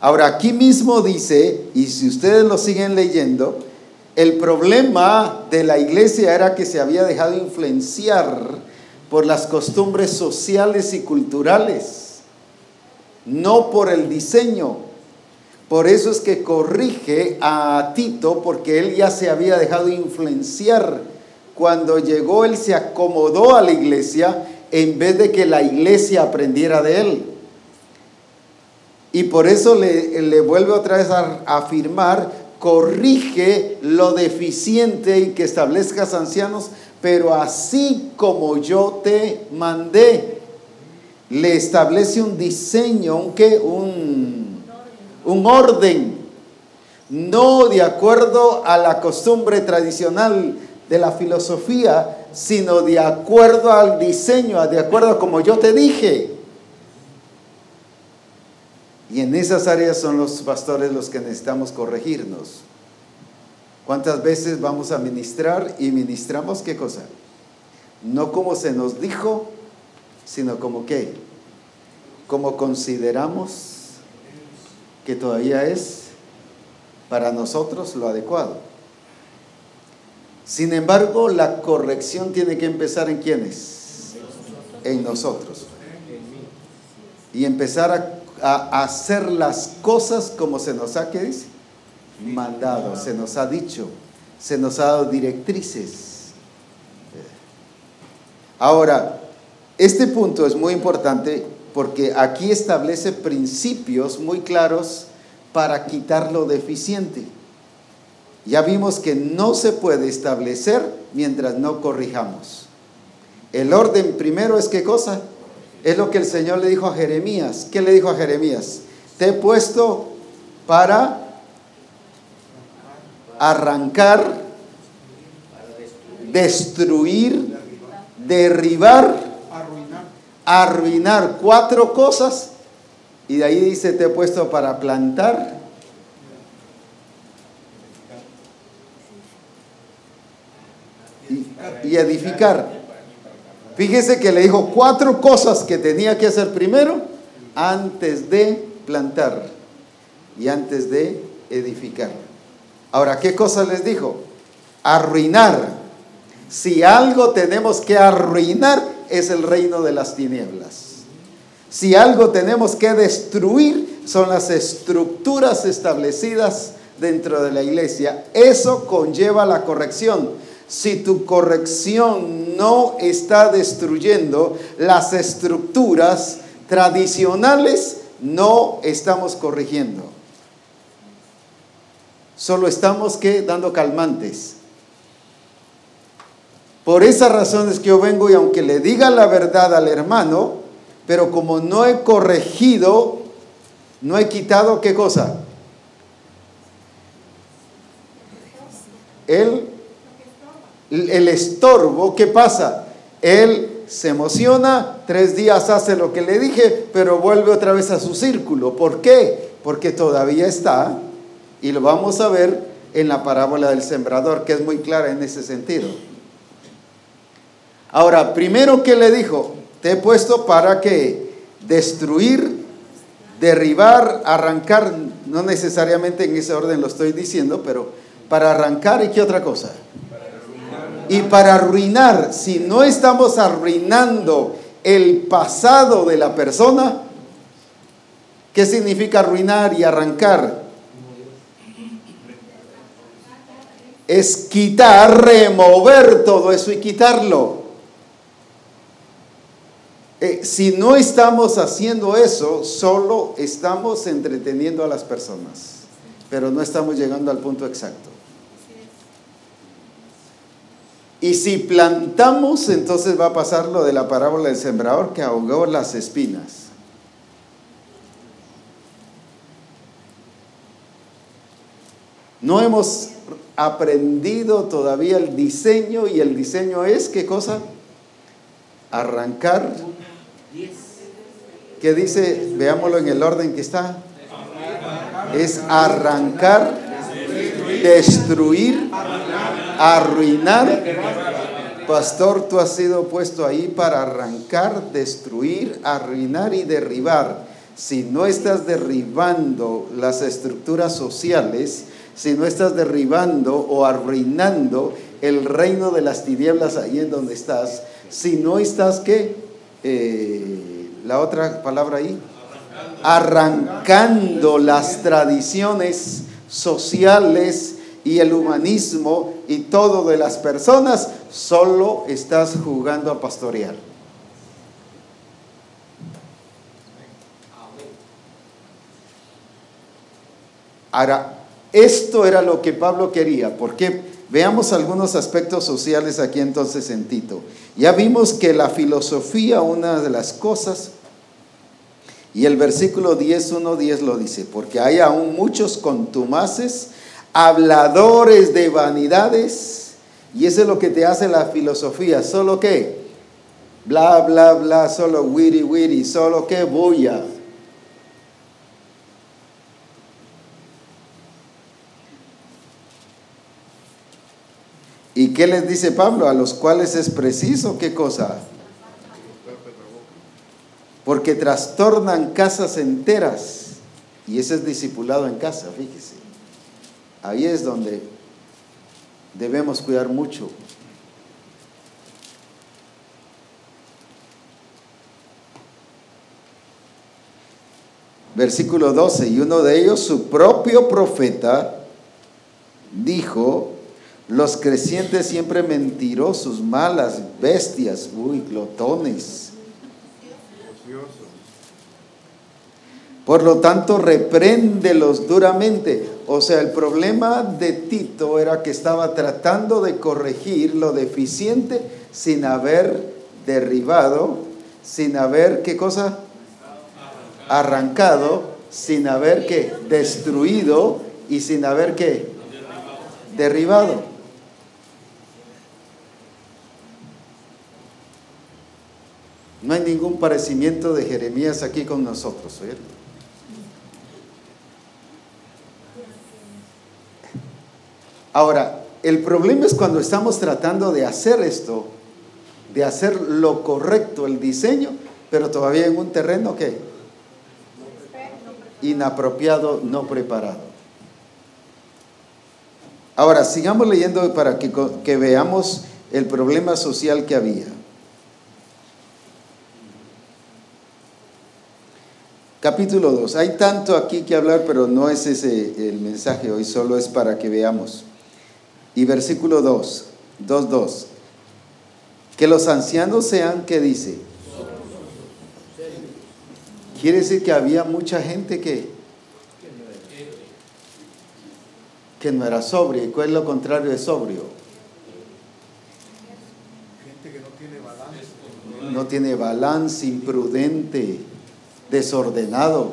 Ahora, aquí mismo dice, y si ustedes lo siguen leyendo, el problema de la iglesia era que se había dejado influenciar por las costumbres sociales y culturales, no por el diseño. Por eso es que corrige a Tito, porque él ya se había dejado influenciar. Cuando llegó, él se acomodó a la iglesia en vez de que la iglesia aprendiera de él. Y por eso le, vuelve otra vez a, afirmar, corrige lo deficiente y que establezcas ancianos, pero así como yo te mandé. Le establece un diseño, un, un, un orden, no de acuerdo a la costumbre tradicional de la filosofía, sino de acuerdo al diseño, de acuerdo a como yo te dije. Y en esas áreas son los pastores los que necesitamos corregirnos. ¿Cuántas veces vamos a ministrar y ministramos qué cosa? No como se nos dijo, sino como qué? Como consideramos que todavía es para nosotros lo adecuado. Sin embargo, la corrección tiene que empezar en quiénes? En nosotros. Y empezar a hacer las cosas como se nos ha, ¿qué dice? Mandado, se nos ha dicho, se nos ha dado directrices. Ahora, este punto es muy importante porque aquí establece principios muy claros para quitar lo deficiente. Ya vimos que no se puede establecer mientras no corrijamos. El orden primero es qué cosa? Es lo que el Señor le dijo a Jeremías. ¿Qué le dijo a Jeremías? Te he puesto para arrancar, destruir, derribar, arruinar cuatro cosas. Y de ahí dice, te he puesto para plantar. y edificar. Fíjese que le dijo cuatro cosas que tenía que hacer primero antes de plantar y antes de edificar. Ahora, ¿qué cosas les dijo? Arruinar. Si algo tenemos que arruinar es el reino de las tinieblas. Si algo tenemos que destruir son las estructuras establecidas dentro de la iglesia. Eso conlleva la corrección si tu corrección no está destruyendo las estructuras tradicionales, no estamos corrigiendo. Solo estamos que dando calmantes. Por esa razón es que yo vengo y aunque le diga la verdad al hermano, pero como no he corregido, no he quitado qué cosa? el, el estorbo, ¿qué pasa? Él se emociona, tres días hace lo que le dije, pero vuelve otra vez a su círculo. ¿Por qué? Porque todavía está, y lo vamos a ver en la parábola del sembrador, que es muy clara en ese sentido. Ahora, primero que le dijo, te he puesto para que destruir, derribar, arrancar, no necesariamente en ese orden lo estoy diciendo, pero para arrancar y qué otra cosa. Y para arruinar, si no estamos arruinando el pasado de la persona, ¿qué significa arruinar y arrancar? Es quitar, remover todo eso y quitarlo. Eh, si no estamos haciendo eso, solo estamos entreteniendo a las personas, pero no estamos llegando al punto exacto. Y si plantamos, entonces va a pasar lo de la parábola del sembrador que ahogó las espinas. No hemos aprendido todavía el diseño y el diseño es, ¿qué cosa? Arrancar ¿Qué dice? Veámoslo en el orden que está. Es arrancar, destruir, arruinar. Pastor, tú has sido puesto ahí para arrancar, destruir, arruinar y derribar. Si no estás derribando las estructuras sociales, si no estás derribando o arruinando el reino de las tinieblas ahí en donde estás, si no estás qué? Eh, la otra palabra ahí, arrancando las tradiciones sociales y el humanismo y todo de las personas, solo estás jugando a pastorear. Ahora, esto era lo que Pablo quería, porque Veamos algunos aspectos sociales aquí entonces en Tito. Ya vimos que la filosofía, una de las cosas, y el versículo 10, 1, 10 lo dice, porque hay aún muchos contumaces, habladores de vanidades, y eso es lo que te hace la filosofía, solo que, bla, bla, bla, solo wiri, wiri, solo que bulla. ¿Y qué les dice Pablo? A los cuales es preciso, ¿qué cosa? Porque trastornan casas enteras. Y ese es discipulado en casa, fíjese. Ahí es donde debemos cuidar mucho. Versículo 12, y uno de ellos, su propio profeta, dijo, los crecientes siempre mentirosos, malas, bestias, uy, glotones. Por lo tanto, repréndelos duramente. O sea, el problema de Tito era que estaba tratando de corregir lo deficiente sin haber derribado, sin haber, ¿qué cosa? Arrancado, sin haber, ¿qué? Destruido y sin haber, ¿qué? Derribado. No hay ningún parecimiento de Jeremías aquí con nosotros. Ahora, el problema es cuando estamos tratando de hacer esto, de hacer lo correcto, el diseño, pero todavía en un terreno que inapropiado, no preparado. Ahora, sigamos leyendo para que veamos el problema social que había. Capítulo 2. Hay tanto aquí que hablar, pero no es ese el mensaje hoy, solo es para que veamos. Y versículo 2, 2, 2. Que los ancianos sean, ¿qué dice? Quiere decir que había mucha gente que, que no era sobria. ¿Y cuál es lo contrario de sobrio? Gente que no tiene balance. No tiene balance, imprudente desordenado.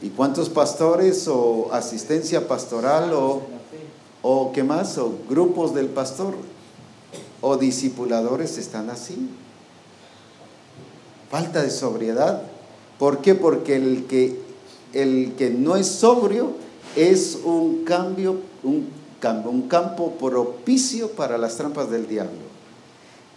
¿Y cuántos pastores o asistencia pastoral o o qué más, o grupos del pastor, o discipuladores están así. Falta de sobriedad. ¿Por qué? Porque el que, el que no es sobrio es un cambio, un, un campo propicio para las trampas del diablo.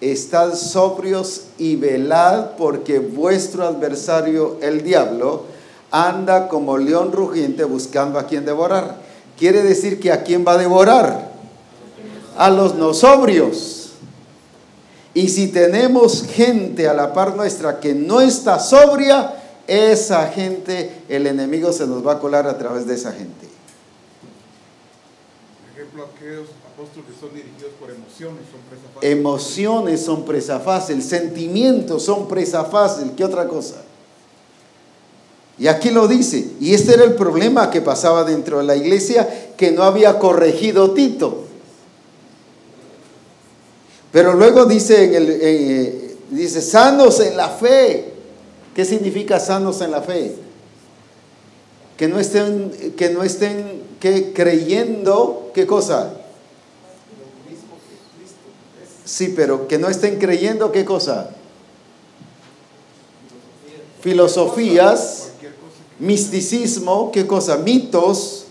Estad sobrios y velad porque vuestro adversario, el diablo, anda como león rugiente buscando a quien devorar. Quiere decir que a quién va a devorar? A los no sobrios. Y si tenemos gente a la par nuestra que no está sobria, esa gente, el enemigo se nos va a colar a través de esa gente. Ejemplo, aquellos emociones son presa fácil. Sentimientos son presa fácil, ¿qué otra cosa? Y aquí lo dice, y este era el problema que pasaba dentro de la iglesia, que no había corregido Tito. Pero luego dice, eh, dice, sanos en la fe. ¿Qué significa sanos en la fe? Que no estén, que no estén que creyendo, ¿qué cosa? Sí, pero que no estén creyendo, ¿qué cosa? Filosofías, misticismo, ¿qué cosa? Mitos.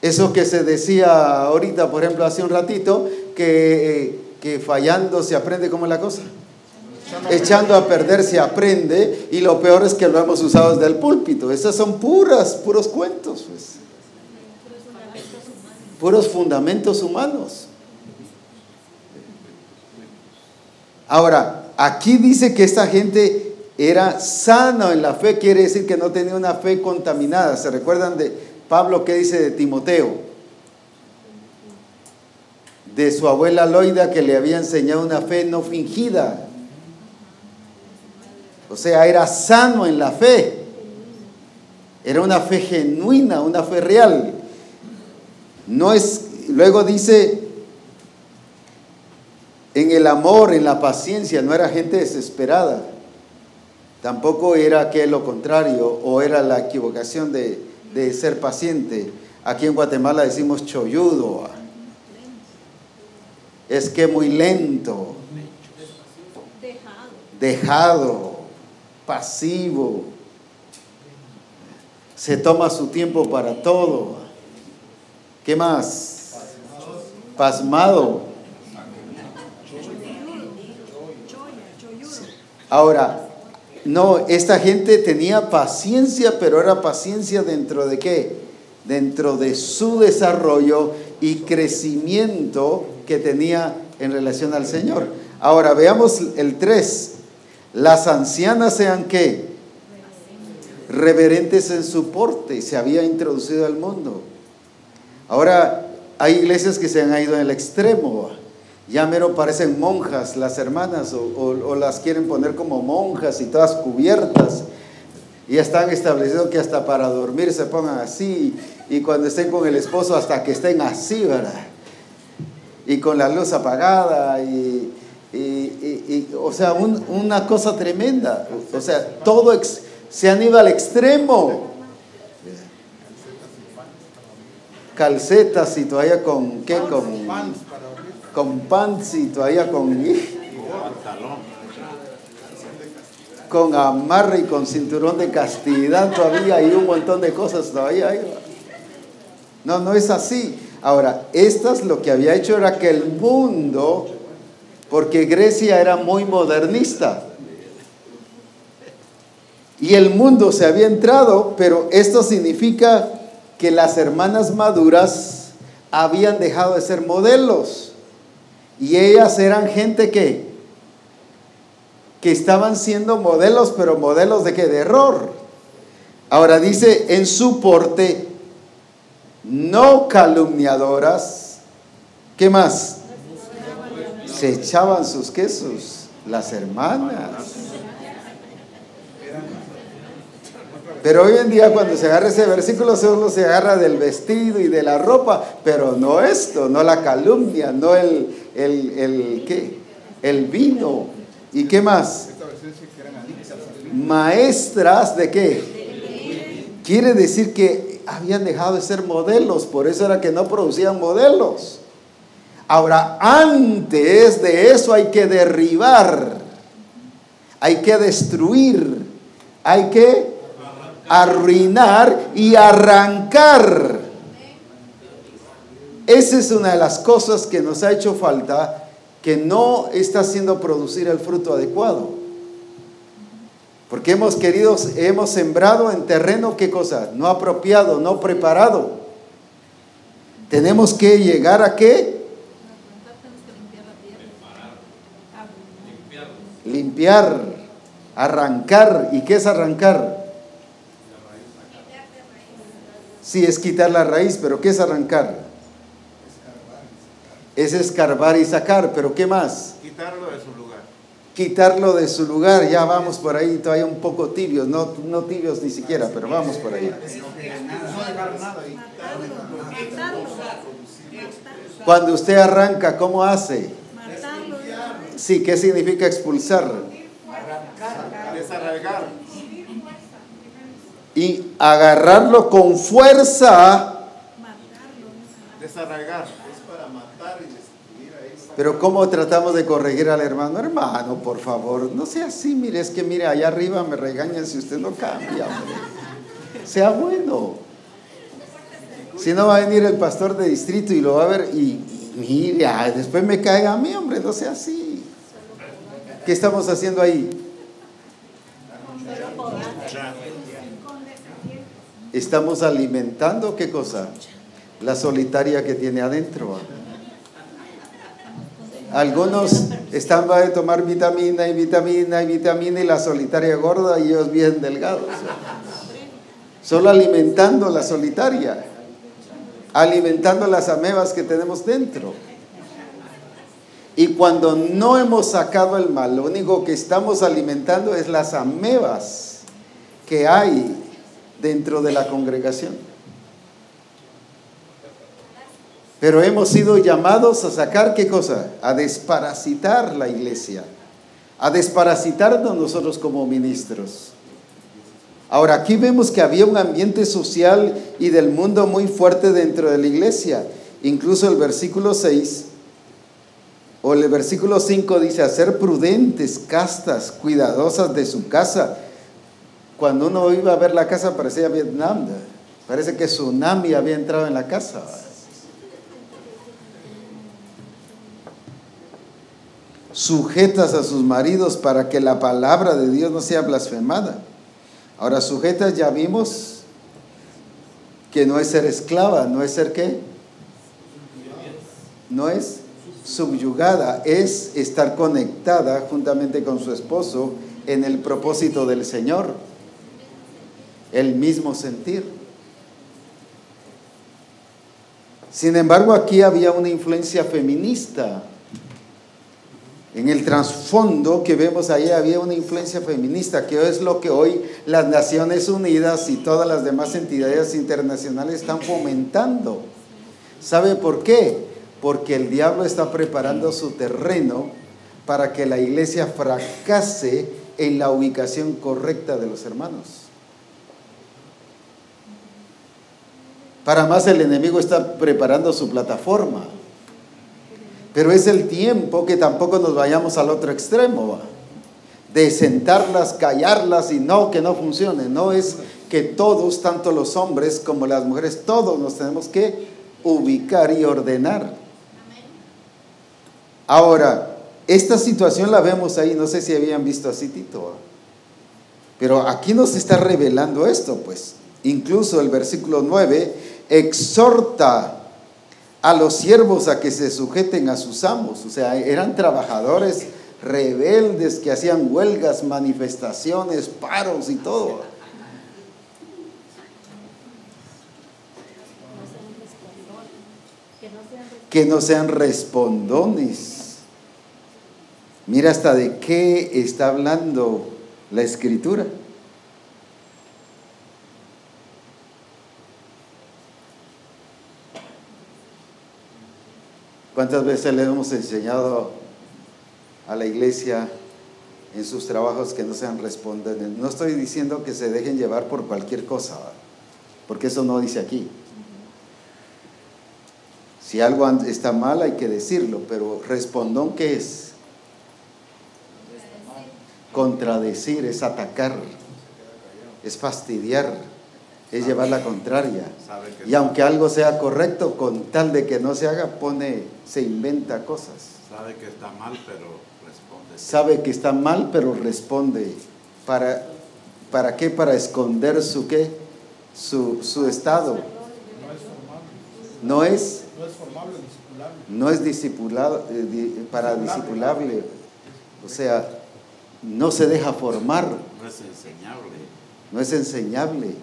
Eso que se decía ahorita, por ejemplo, hace un ratito, que, eh, que fallando se aprende como la cosa. Echando a perder se aprende y lo peor es que lo hemos usado desde el púlpito. Esas son puras, puros cuentos, pues. Puros fundamentos humanos. Ahora, aquí dice que esta gente era sana en la fe, quiere decir que no tenía una fe contaminada. ¿Se recuerdan de Pablo que dice de Timoteo? De su abuela Loida que le había enseñado una fe no fingida. O sea, era sano en la fe. Era una fe genuina, una fe real. No es, luego dice, en el amor, en la paciencia, no era gente desesperada. Tampoco era que lo contrario, o era la equivocación de, ser paciente. Aquí en Guatemala decimos cholludo. Es que muy lento, Dejado. dejado, pasivo. Se toma su tiempo para todo. ¿Qué más? Pasmado. Ahora, no, esta gente tenía paciencia, pero era paciencia dentro de qué? Dentro de su desarrollo y crecimiento que tenía en relación al Señor. Ahora, veamos el 3. Las ancianas sean qué? Reverentes en su porte, se había introducido al mundo. Ahora, hay iglesias que se han ido en el extremo. Ya mero parecen monjas las hermanas o, o- o las quieren poner como monjas y todas cubiertas. Y están establecidos que hasta para dormir se pongan así y cuando estén con el esposo hasta que estén así, ¿verdad? Y con la luz apagada y, y- y- y, o sea, un- una cosa tremenda. O sea, todo ex- se han ido al extremo. Calcetas y todavía con, ¿qué? Con, pants para dormir. con pants y todavía con, pantalón. con amarre y con cinturón de castidad todavía y un montón de cosas todavía. ahí va. No, no es así. Ahora, estas lo que había hecho era que el mundo, porque Grecia era muy modernista, y el mundo se había entrado, pero esto significa que las hermanas maduras habían dejado de ser modelos. Y ellas eran gente que, que estaban siendo modelos, pero modelos de qué? De error. Ahora dice, en su porte, no calumniadoras. ¿Qué más? Se echaban sus quesos, las hermanas. Pero hoy en día cuando se agarra ese versículo solo se agarra del vestido y de la ropa, pero no esto, no la calumnia, no el, el, el, ¿qué? el vino. ¿Y qué más? Maestras de qué? Quiere decir que habían dejado de ser modelos, por eso era que no producían modelos. Ahora, antes de eso hay que derribar, hay que destruir, hay que arruinar y arrancar. Esa es una de las cosas que nos ha hecho falta, que no está haciendo producir el fruto adecuado. Porque hemos querido, hemos sembrado en terreno, ¿qué cosa? No apropiado, no preparado. Tenemos que llegar a qué? Limpiar, arrancar. ¿Y qué es arrancar? Sí, es quitar la raíz, pero ¿qué es arrancar? Es escarbar y sacar, pero ¿qué más? Quitarlo de su lugar. Quitarlo de su lugar, ya vamos por ahí, todavía un poco tibios, no, no tibios ni siquiera, pero vamos por ahí. Cuando usted arranca, ¿cómo hace? Sí, ¿qué significa expulsar? Desarraigar. Y agarrarlo con fuerza. Desarraigar. Pero ¿cómo tratamos de corregir al hermano? Hermano, por favor, no sea así, mire, es que mire, allá arriba me regañan si usted no cambia. hombre. Sea bueno. Si no va a venir el pastor de distrito y lo va a ver y, y mire, ay, después me caiga a mí, hombre, no sea así. ¿Qué estamos haciendo ahí? Estamos alimentando qué cosa? La solitaria que tiene adentro. Algunos están va a tomar vitamina y vitamina y vitamina y la solitaria gorda y ellos bien delgados. Solo alimentando la solitaria, alimentando las amebas que tenemos dentro. Y cuando no hemos sacado el mal, lo único que estamos alimentando es las amebas que hay dentro de la congregación. Pero hemos sido llamados a sacar qué cosa? A desparasitar la iglesia, a desparasitarnos nosotros como ministros. Ahora, aquí vemos que había un ambiente social y del mundo muy fuerte dentro de la iglesia. Incluso el versículo 6 o el versículo 5 dice, hacer prudentes, castas, cuidadosas de su casa. Cuando uno iba a ver la casa parecía Vietnam. Parece que tsunami había entrado en la casa. Sujetas a sus maridos para que la palabra de Dios no sea blasfemada. Ahora, sujetas ya vimos que no es ser esclava, no es ser qué? No es subyugada, es estar conectada juntamente con su esposo en el propósito del Señor, el mismo sentir. Sin embargo, aquí había una influencia feminista. En el trasfondo que vemos ahí había una influencia feminista, que es lo que hoy las Naciones Unidas y todas las demás entidades internacionales están fomentando. ¿Sabe por qué? Porque el diablo está preparando su terreno para que la iglesia fracase en la ubicación correcta de los hermanos. Para más el enemigo está preparando su plataforma. Pero es el tiempo que tampoco nos vayamos al otro extremo, de sentarlas, callarlas y no, que no funcione. No es que todos, tanto los hombres como las mujeres, todos nos tenemos que ubicar y ordenar. Ahora, esta situación la vemos ahí, no sé si habían visto así Tito, pero aquí nos está revelando esto, pues. Incluso el versículo 9 exhorta a los siervos a que se sujeten a sus amos. O sea, eran trabajadores rebeldes que hacían huelgas, manifestaciones, paros y todo. Que no sean respondones. Mira hasta de qué está hablando la escritura. ¿Cuántas veces le hemos enseñado a la iglesia en sus trabajos que no sean respondentes? No estoy diciendo que se dejen llevar por cualquier cosa, porque eso no dice aquí. Si algo está mal hay que decirlo, pero respondón, ¿qué es? Contradecir, es atacar, es fastidiar, es llevar la contraria. Y aunque algo sea correcto, con tal de que no se haga, pone, se inventa cosas. Sabe que está mal, pero responde. Sabe que está mal, pero responde. ¿Para, para qué? Para esconder su qué? Su, su estado. No es no es formable, discipulable. No es discipulado, eh, para discipulable. O sea, no se deja formar. No es enseñable. No es enseñable.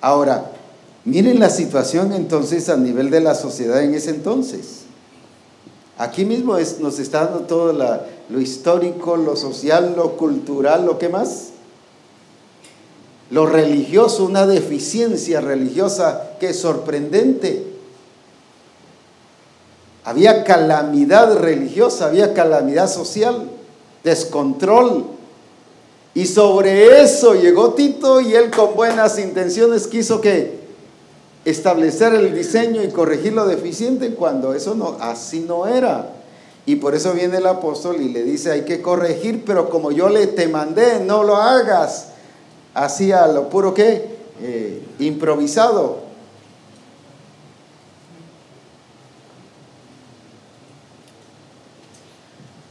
Ahora, miren la situación entonces a nivel de la sociedad en ese entonces. Aquí mismo es, nos está dando todo lo histórico, lo social, lo cultural, lo que más. Lo religioso, una deficiencia religiosa que es sorprendente. Había calamidad religiosa, había calamidad social, descontrol. Y sobre eso llegó Tito y él con buenas intenciones quiso que establecer el diseño y corregir lo deficiente cuando eso no así no era. Y por eso viene el apóstol y le dice, hay que corregir, pero como yo le te mandé, no lo hagas. Así a lo puro que eh, improvisado.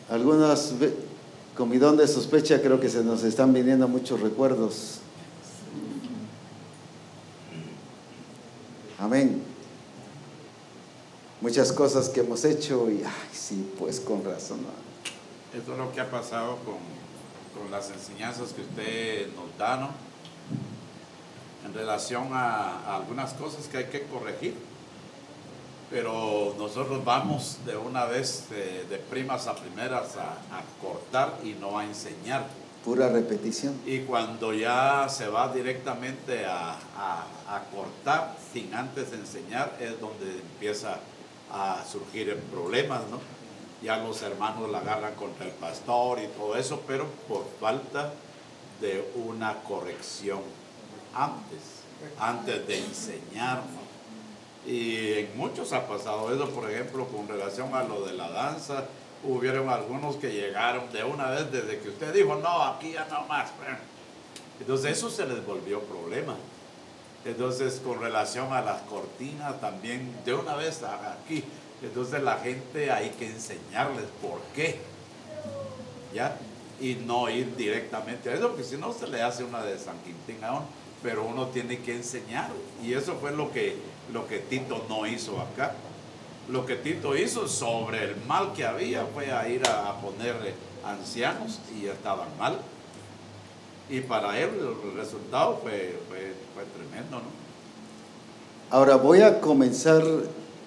Algunas, con mi don de sospecha, creo que se nos están viniendo muchos recuerdos. Amén. Muchas cosas que hemos hecho y, ay, sí, pues con razón. Esto es lo que ha pasado con, con las enseñanzas que usted nos da, ¿no? En relación a algunas cosas que hay que corregir pero nosotros vamos de una vez de, primas a primeras a, cortar y no a enseñar. Pura repetición. Y cuando ya se va directamente a, cortar sin antes enseñar es donde empieza a surgir problemas, ¿no? Ya los hermanos la agarran contra el pastor y todo eso, pero por falta de una corrección antes, antes de enseñar, y en muchos ha pasado eso, por ejemplo, con relación a lo de la danza, hubieron algunos que llegaron de una vez desde que usted dijo, no, aquí ya no más. Entonces eso se les volvió problema. Entonces con relación a las cortinas también, de una vez aquí, entonces la gente hay que enseñarles por qué. ¿Ya? Y no ir directamente a eso, porque si no se le hace una de San Quintín aún, pero uno tiene que enseñar. Y eso fue lo que lo que Tito no hizo acá. Lo que Tito hizo sobre el mal que había fue a ir a, poner ancianos y estaban mal. Y para él el resultado fue, tremendo, ¿no? Ahora voy a comenzar,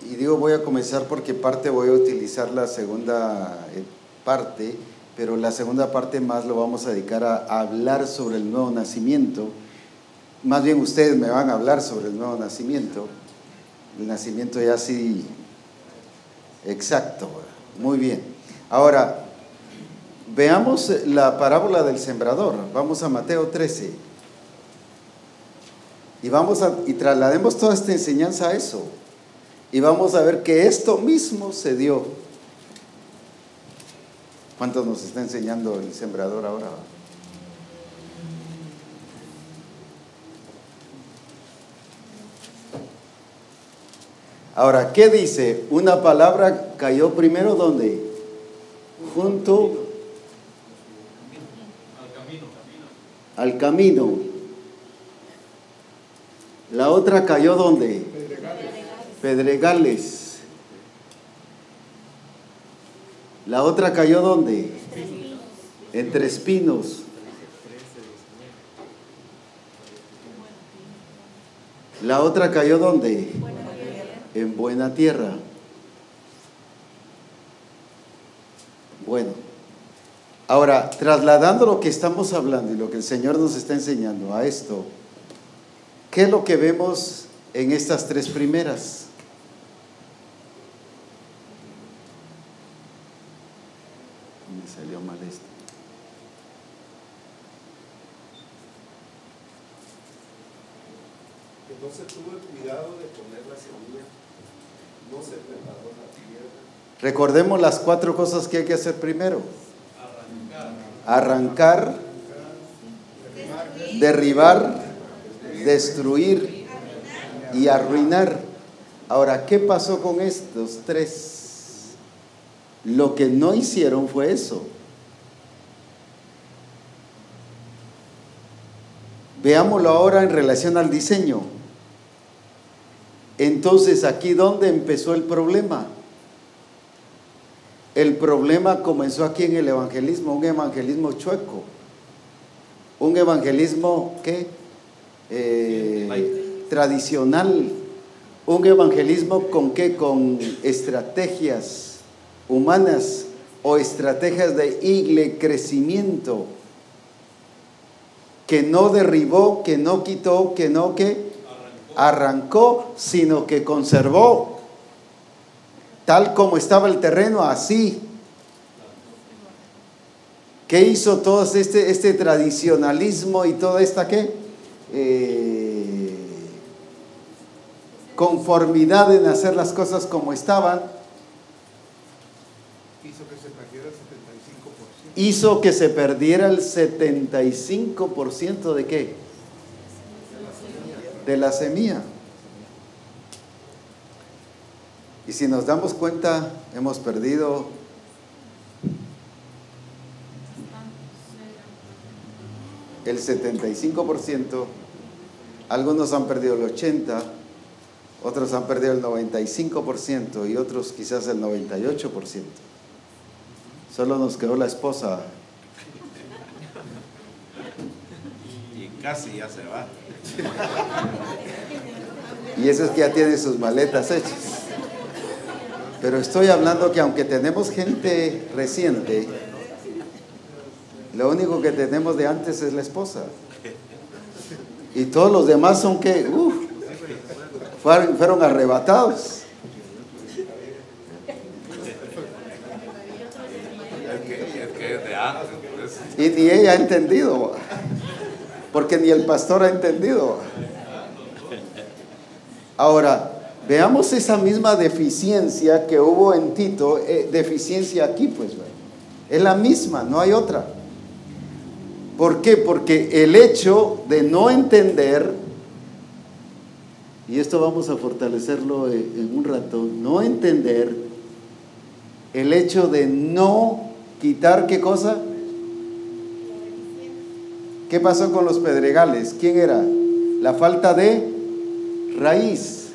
y digo voy a comenzar porque parte voy a utilizar la segunda eh, parte, pero la segunda parte más lo vamos a dedicar a hablar sobre el nuevo nacimiento. Más bien ustedes me van a hablar sobre el nuevo nacimiento el nacimiento ya así exacto. Muy bien. Ahora, veamos la parábola del sembrador. Vamos a Mateo 13. Y vamos a y traslademos toda esta enseñanza a eso. Y vamos a ver que esto mismo se dio. ¿Cuánto nos está enseñando el sembrador ahora? Ahora, ¿qué dice? Una palabra cayó primero donde? Junto al camino. La otra cayó donde? Pedregales. La otra cayó donde? Entre espinos. La otra cayó donde? En buena tierra. Bueno, ahora, trasladando lo que estamos hablando y lo que el Señor nos está enseñando a esto, ¿qué es lo que vemos en estas tres primeras? Me salió mal esto. tuvo el cuidado de poner la semilla, no se preparó la tierra. Recordemos las cuatro cosas que hay que hacer primero. Arrancar, derribar, destruir y arruinar. Ahora, ¿qué pasó con estos tres? Lo que no hicieron fue eso. Veámoslo ahora en relación al diseño. Entonces, aquí dónde empezó el problema. El problema comenzó aquí en el evangelismo, un evangelismo chueco, un evangelismo ¿qué? Eh, tradicional, un evangelismo con qué? Con estrategias humanas o estrategias de igle crecimiento que no derribó, que no quitó, que no que arrancó, sino que conservó tal como estaba el terreno, así. ¿Qué hizo todo este, este tradicionalismo y toda esta qué? Eh, conformidad en hacer las cosas como estaban? hizo que se perdiera el 75% de qué? De la semilla. Y si nos damos cuenta, hemos perdido el 75%, algunos han perdido el 80%, otros han perdido el 95% y otros quizás el 98%. Solo nos quedó la esposa. Casi ya se va. Y eso es que ya tiene sus maletas hechas. Pero estoy hablando que aunque tenemos gente reciente, lo único que tenemos de antes es la esposa. Y todos los demás son que, fueron, fueron arrebatados. Y ni ella ha entendido, porque ni el pastor ha entendido. Ahora, veamos esa misma deficiencia que hubo en Tito, eh, deficiencia aquí, pues, es la misma, no hay otra. ¿Por qué? Porque el hecho de no entender, y esto vamos a fortalecerlo en un rato, no entender el hecho de no quitar qué cosa? ¿Qué pasó con los pedregales? ¿Quién era? La falta de raíz.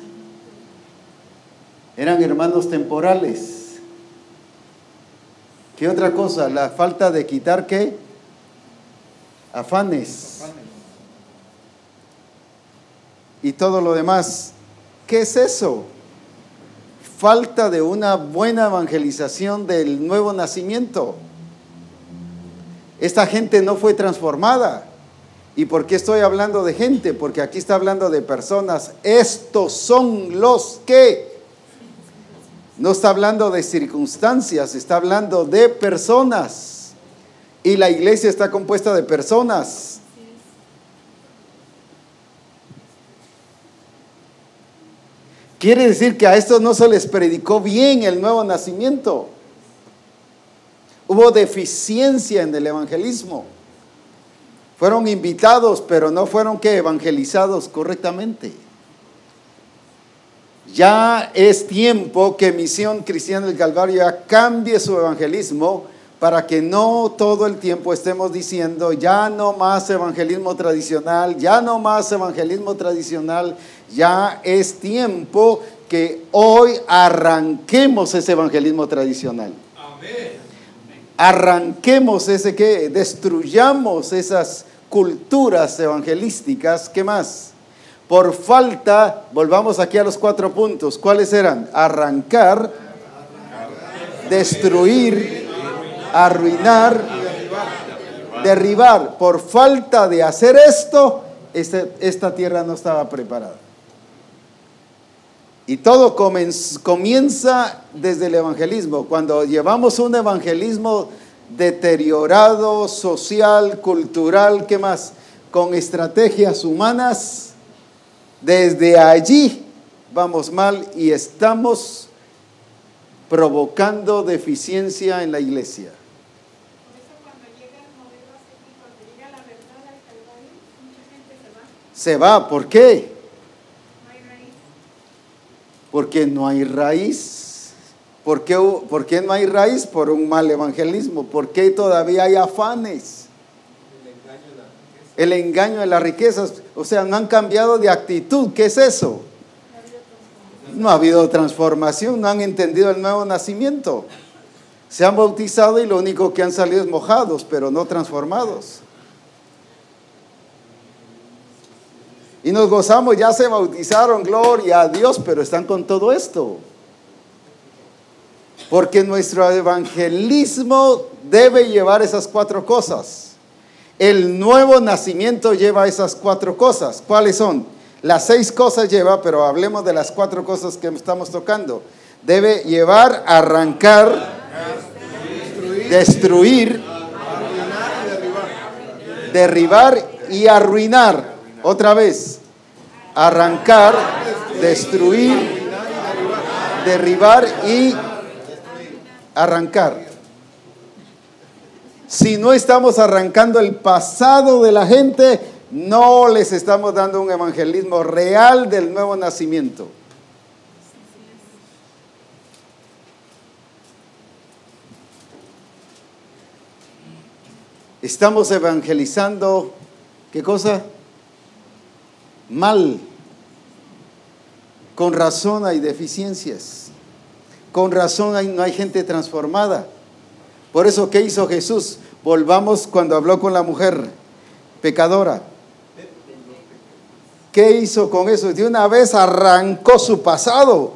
Eran hermanos temporales. ¿Qué otra cosa? La falta de quitar qué? Afanes. Y todo lo demás. ¿Qué es eso? Falta de una buena evangelización del nuevo nacimiento. Esta gente no fue transformada. ¿Y por qué estoy hablando de gente? Porque aquí está hablando de personas. Estos son los que... No está hablando de circunstancias, está hablando de personas. Y la iglesia está compuesta de personas. Quiere decir que a estos no se les predicó bien el nuevo nacimiento. Hubo deficiencia en el evangelismo. Fueron invitados, pero no fueron que evangelizados correctamente. Ya es tiempo que Misión Cristiana del Calvario cambie su evangelismo para que no todo el tiempo estemos diciendo ya no más evangelismo tradicional, ya no más evangelismo tradicional, ya es tiempo que hoy arranquemos ese evangelismo tradicional. Amén arranquemos ese que, destruyamos esas culturas evangelísticas, ¿qué más? Por falta, volvamos aquí a los cuatro puntos, ¿cuáles eran? Arrancar, destruir, arruinar, derribar. Por falta de hacer esto, esta, esta tierra no estaba preparada. Y todo comienza desde el evangelismo. Cuando llevamos un evangelismo deteriorado, social, cultural, ¿qué más? Con estrategias humanas, Desde allí vamos mal y estamos provocando deficiencia en la iglesia. Por eso cuando llega el modelo así, cuando llega la verdad al Calvario, mucha gente se va. Se va, ¿por qué? No hay raíz. Porque no hay raíz. ¿Por qué, por qué no hay raíz? Por un mal evangelismo. ¿Por qué todavía hay afanes? El engaño de las riquezas. O sea, no han cambiado de actitud. ¿Qué es eso? No ha habido transformación, no han entendido el nuevo nacimiento. Se han bautizado y lo único que han salido es mojados, pero no transformados. Y nos gozamos, ya se bautizaron, gloria a Dios, pero están con todo esto. Porque nuestro evangelismo debe llevar esas cuatro cosas. El nuevo nacimiento lleva esas cuatro cosas. ¿Cuáles son? Las seis cosas lleva, pero hablemos de las cuatro cosas que estamos tocando. Debe llevar, arrancar, destruir, derribar y arruinar. Otra vez, arrancar, destruir, derribar y arrancar. Si no estamos arrancando el pasado de la gente, no les estamos dando un evangelismo real del nuevo nacimiento. Estamos evangelizando, ¿qué cosa? Mal. Con razón hay deficiencias. Con razón no hay gente transformada. Por eso, ¿qué hizo Jesús? Volvamos cuando habló con la mujer pecadora. ¿Qué hizo con eso? De una vez arrancó su pasado.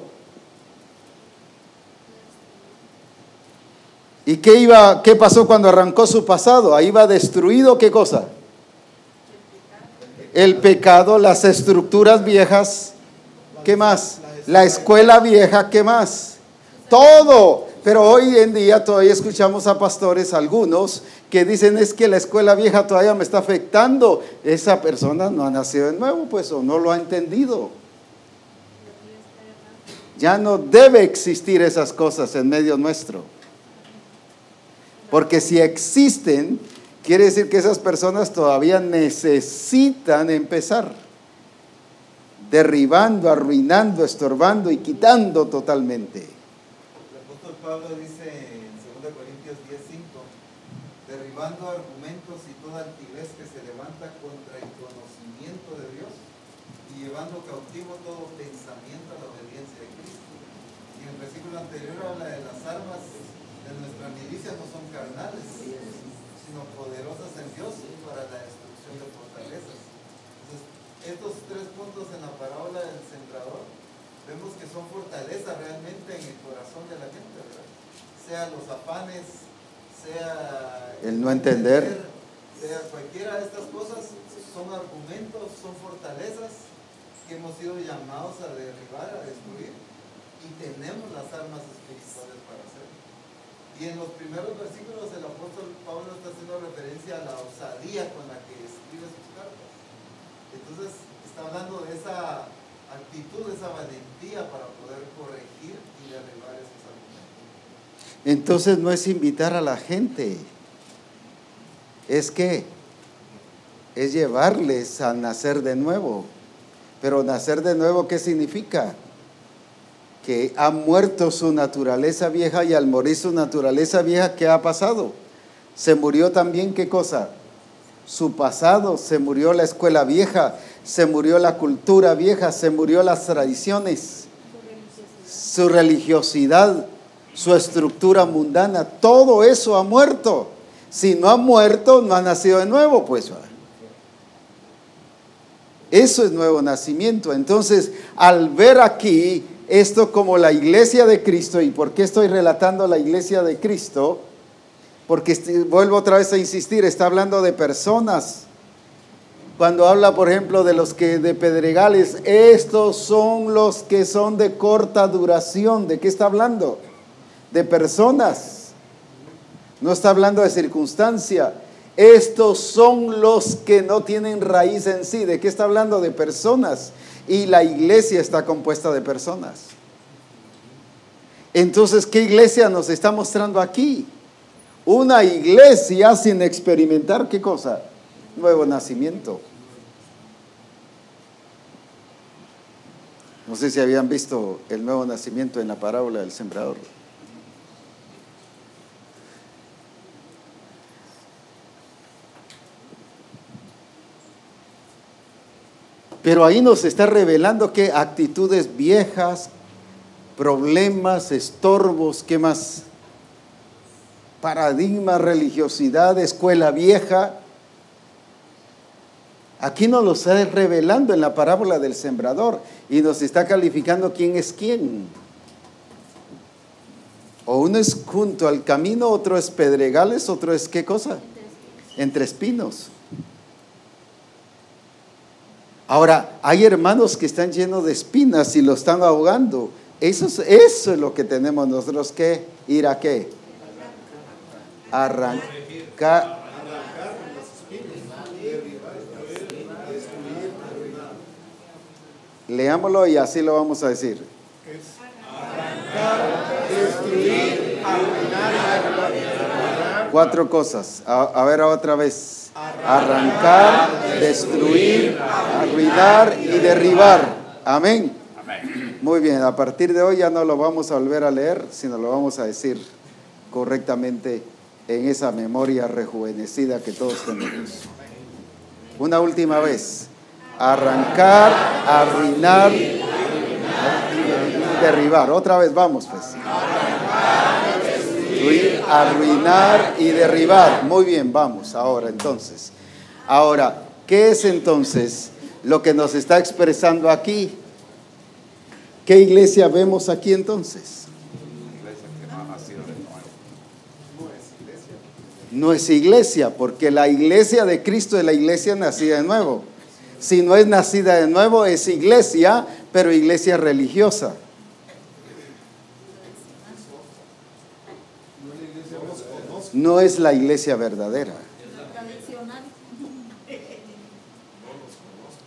¿Y qué iba qué pasó cuando arrancó su pasado? Ahí va destruido qué cosa? El pecado, las estructuras viejas, ¿qué más? La escuela vieja, ¿qué más? Todo. Pero hoy en día todavía escuchamos a pastores, algunos, que dicen es que la escuela vieja todavía me está afectando. Esa persona no ha nacido de nuevo, pues, o no lo ha entendido. Ya no debe existir esas cosas en medio nuestro. Porque si existen, quiere decir que esas personas todavía necesitan empezar. Derribando, arruinando, estorbando y quitando totalmente. El apóstol Pablo dice en 2 Corintios 10:5, derribando argumentos y toda altivez que se levanta contra el conocimiento de Dios y llevando cautivo todo pensamiento a la obediencia de Cristo. Y en el versículo anterior habla de las armas de nuestra milicia no son carnales, sino poderosas en Dios para la destrucción de fortalezas. Entonces, estos tres puntos en la parábola del sembrador vemos que son fortaleza realmente en el corazón de la gente, ¿verdad? Sea los afanes, sea El no entender. sea cualquiera de estas cosas, son argumentos, son fortalezas que hemos sido llamados a derribar, a destruir, y tenemos las armas espirituales para hacerlo. Y en los primeros versículos el apóstol Pablo está haciendo referencia a la osadía con la que escribe sus cartas. Entonces está hablando de esa actitud, esa valentía para poder corregir y derribar esos argumentos. Entonces no es invitar a la gente, es que es llevarles a nacer de nuevo. Pero nacer de nuevo, ¿qué significa? Que ha muerto su naturaleza vieja y al morir su naturaleza vieja, ¿qué ha pasado? Se murió también, ¿qué cosa? Su pasado, se murió la escuela vieja, se murió la cultura vieja, se murió las tradiciones, su religiosidad, su estructura mundana, todo eso ha muerto. Si no ha muerto, no ha nacido de nuevo, pues. Eso es nuevo nacimiento. Entonces, al ver aquí esto como la iglesia de Cristo, ¿y por qué estoy relatando la iglesia de Cristo? Porque este- vuelvo otra vez a insistir, está hablando de personas. Cuando habla, por ejemplo, de los que de pedregales, estos son los que son de corta duración. ¿De qué está hablando? De personas. No está hablando de circunstancia. Estos son los que no tienen raíz en sí. ¿De qué está hablando? De personas y la iglesia está compuesta de personas. Entonces, ¿qué iglesia nos está mostrando aquí? Una iglesia sin experimentar qué cosa? Nuevo nacimiento. No sé si habían visto el nuevo nacimiento en la parábola del sembrador. Pero ahí nos está revelando que actitudes viejas, problemas, estorbos, ¿qué más? Paradigma, religiosidad, escuela vieja. Aquí nos lo está revelando en la parábola del sembrador y nos está calificando quién es quién. O uno es junto al camino, otro es pedregales, otro es qué cosa? Entre espinos. Ahora, hay hermanos que están llenos de espinas y lo están ahogando. Eso es, lo que tenemos nosotros que ir a qué? Arrancar. Leámoslo y así lo vamos a decir. destruir, Cuatro cosas. A, a ver otra vez arrancar, destruir, arruinar y derribar. Amén. Muy bien, a partir de hoy ya no lo vamos a volver a leer, sino lo vamos a decir correctamente en esa memoria rejuvenecida que todos tenemos. Una última vez. Arrancar, arruinar derribar. Otra vez, vamos pues. Arruinar y derribar. Muy bien, vamos ahora entonces. Ahora, ¿qué es entonces lo que nos está expresando aquí? ¿Qué iglesia vemos aquí entonces? No es iglesia, porque la iglesia de Cristo es la iglesia nacida de nuevo. Si no es nacida de nuevo, es iglesia, pero iglesia religiosa. no es la iglesia verdadera.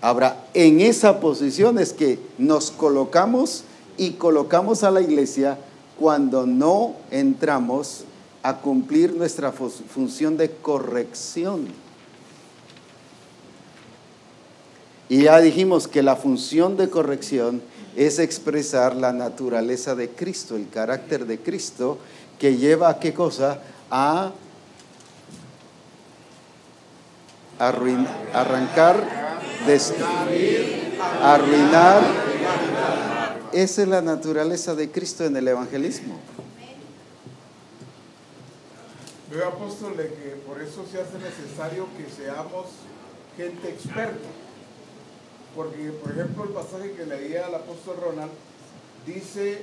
Ahora, en esa posición es que nos colocamos y colocamos a la iglesia cuando no entramos a cumplir nuestra función de corrección. Y ya dijimos que la función de corrección es expresar la naturaleza de Cristo, el carácter de Cristo, que lleva a qué cosa? a arrancar, destruir, arruinar. Esa es la naturaleza de Cristo en el evangelismo. Veo, apóstol, que por eso se hace necesario que seamos gente experta. Porque, por ejemplo, el pasaje que leía el apóstol Ronald dice,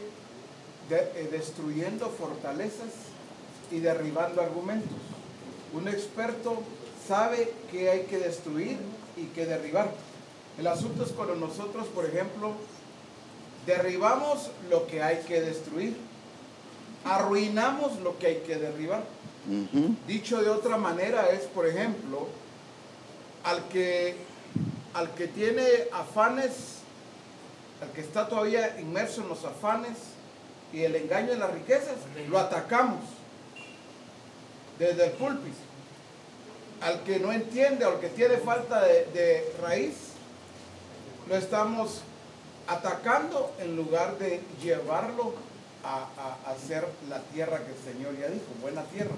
eh, destruyendo fortalezas y derribando argumentos. Un experto sabe qué hay que destruir y qué derribar. El asunto es cuando nosotros, por ejemplo, derribamos lo que hay que destruir, arruinamos lo que hay que derribar. Dicho de otra manera es, por ejemplo, al que, al que tiene afanes, al que está todavía inmerso en los afanes y el engaño de las riquezas, lo atacamos desde el púlpito. Al que no entiende o al que tiene falta de, raíz, lo estamos atacando en lugar de llevarlo a, a, hacer la tierra que el Señor ya dijo, buena tierra.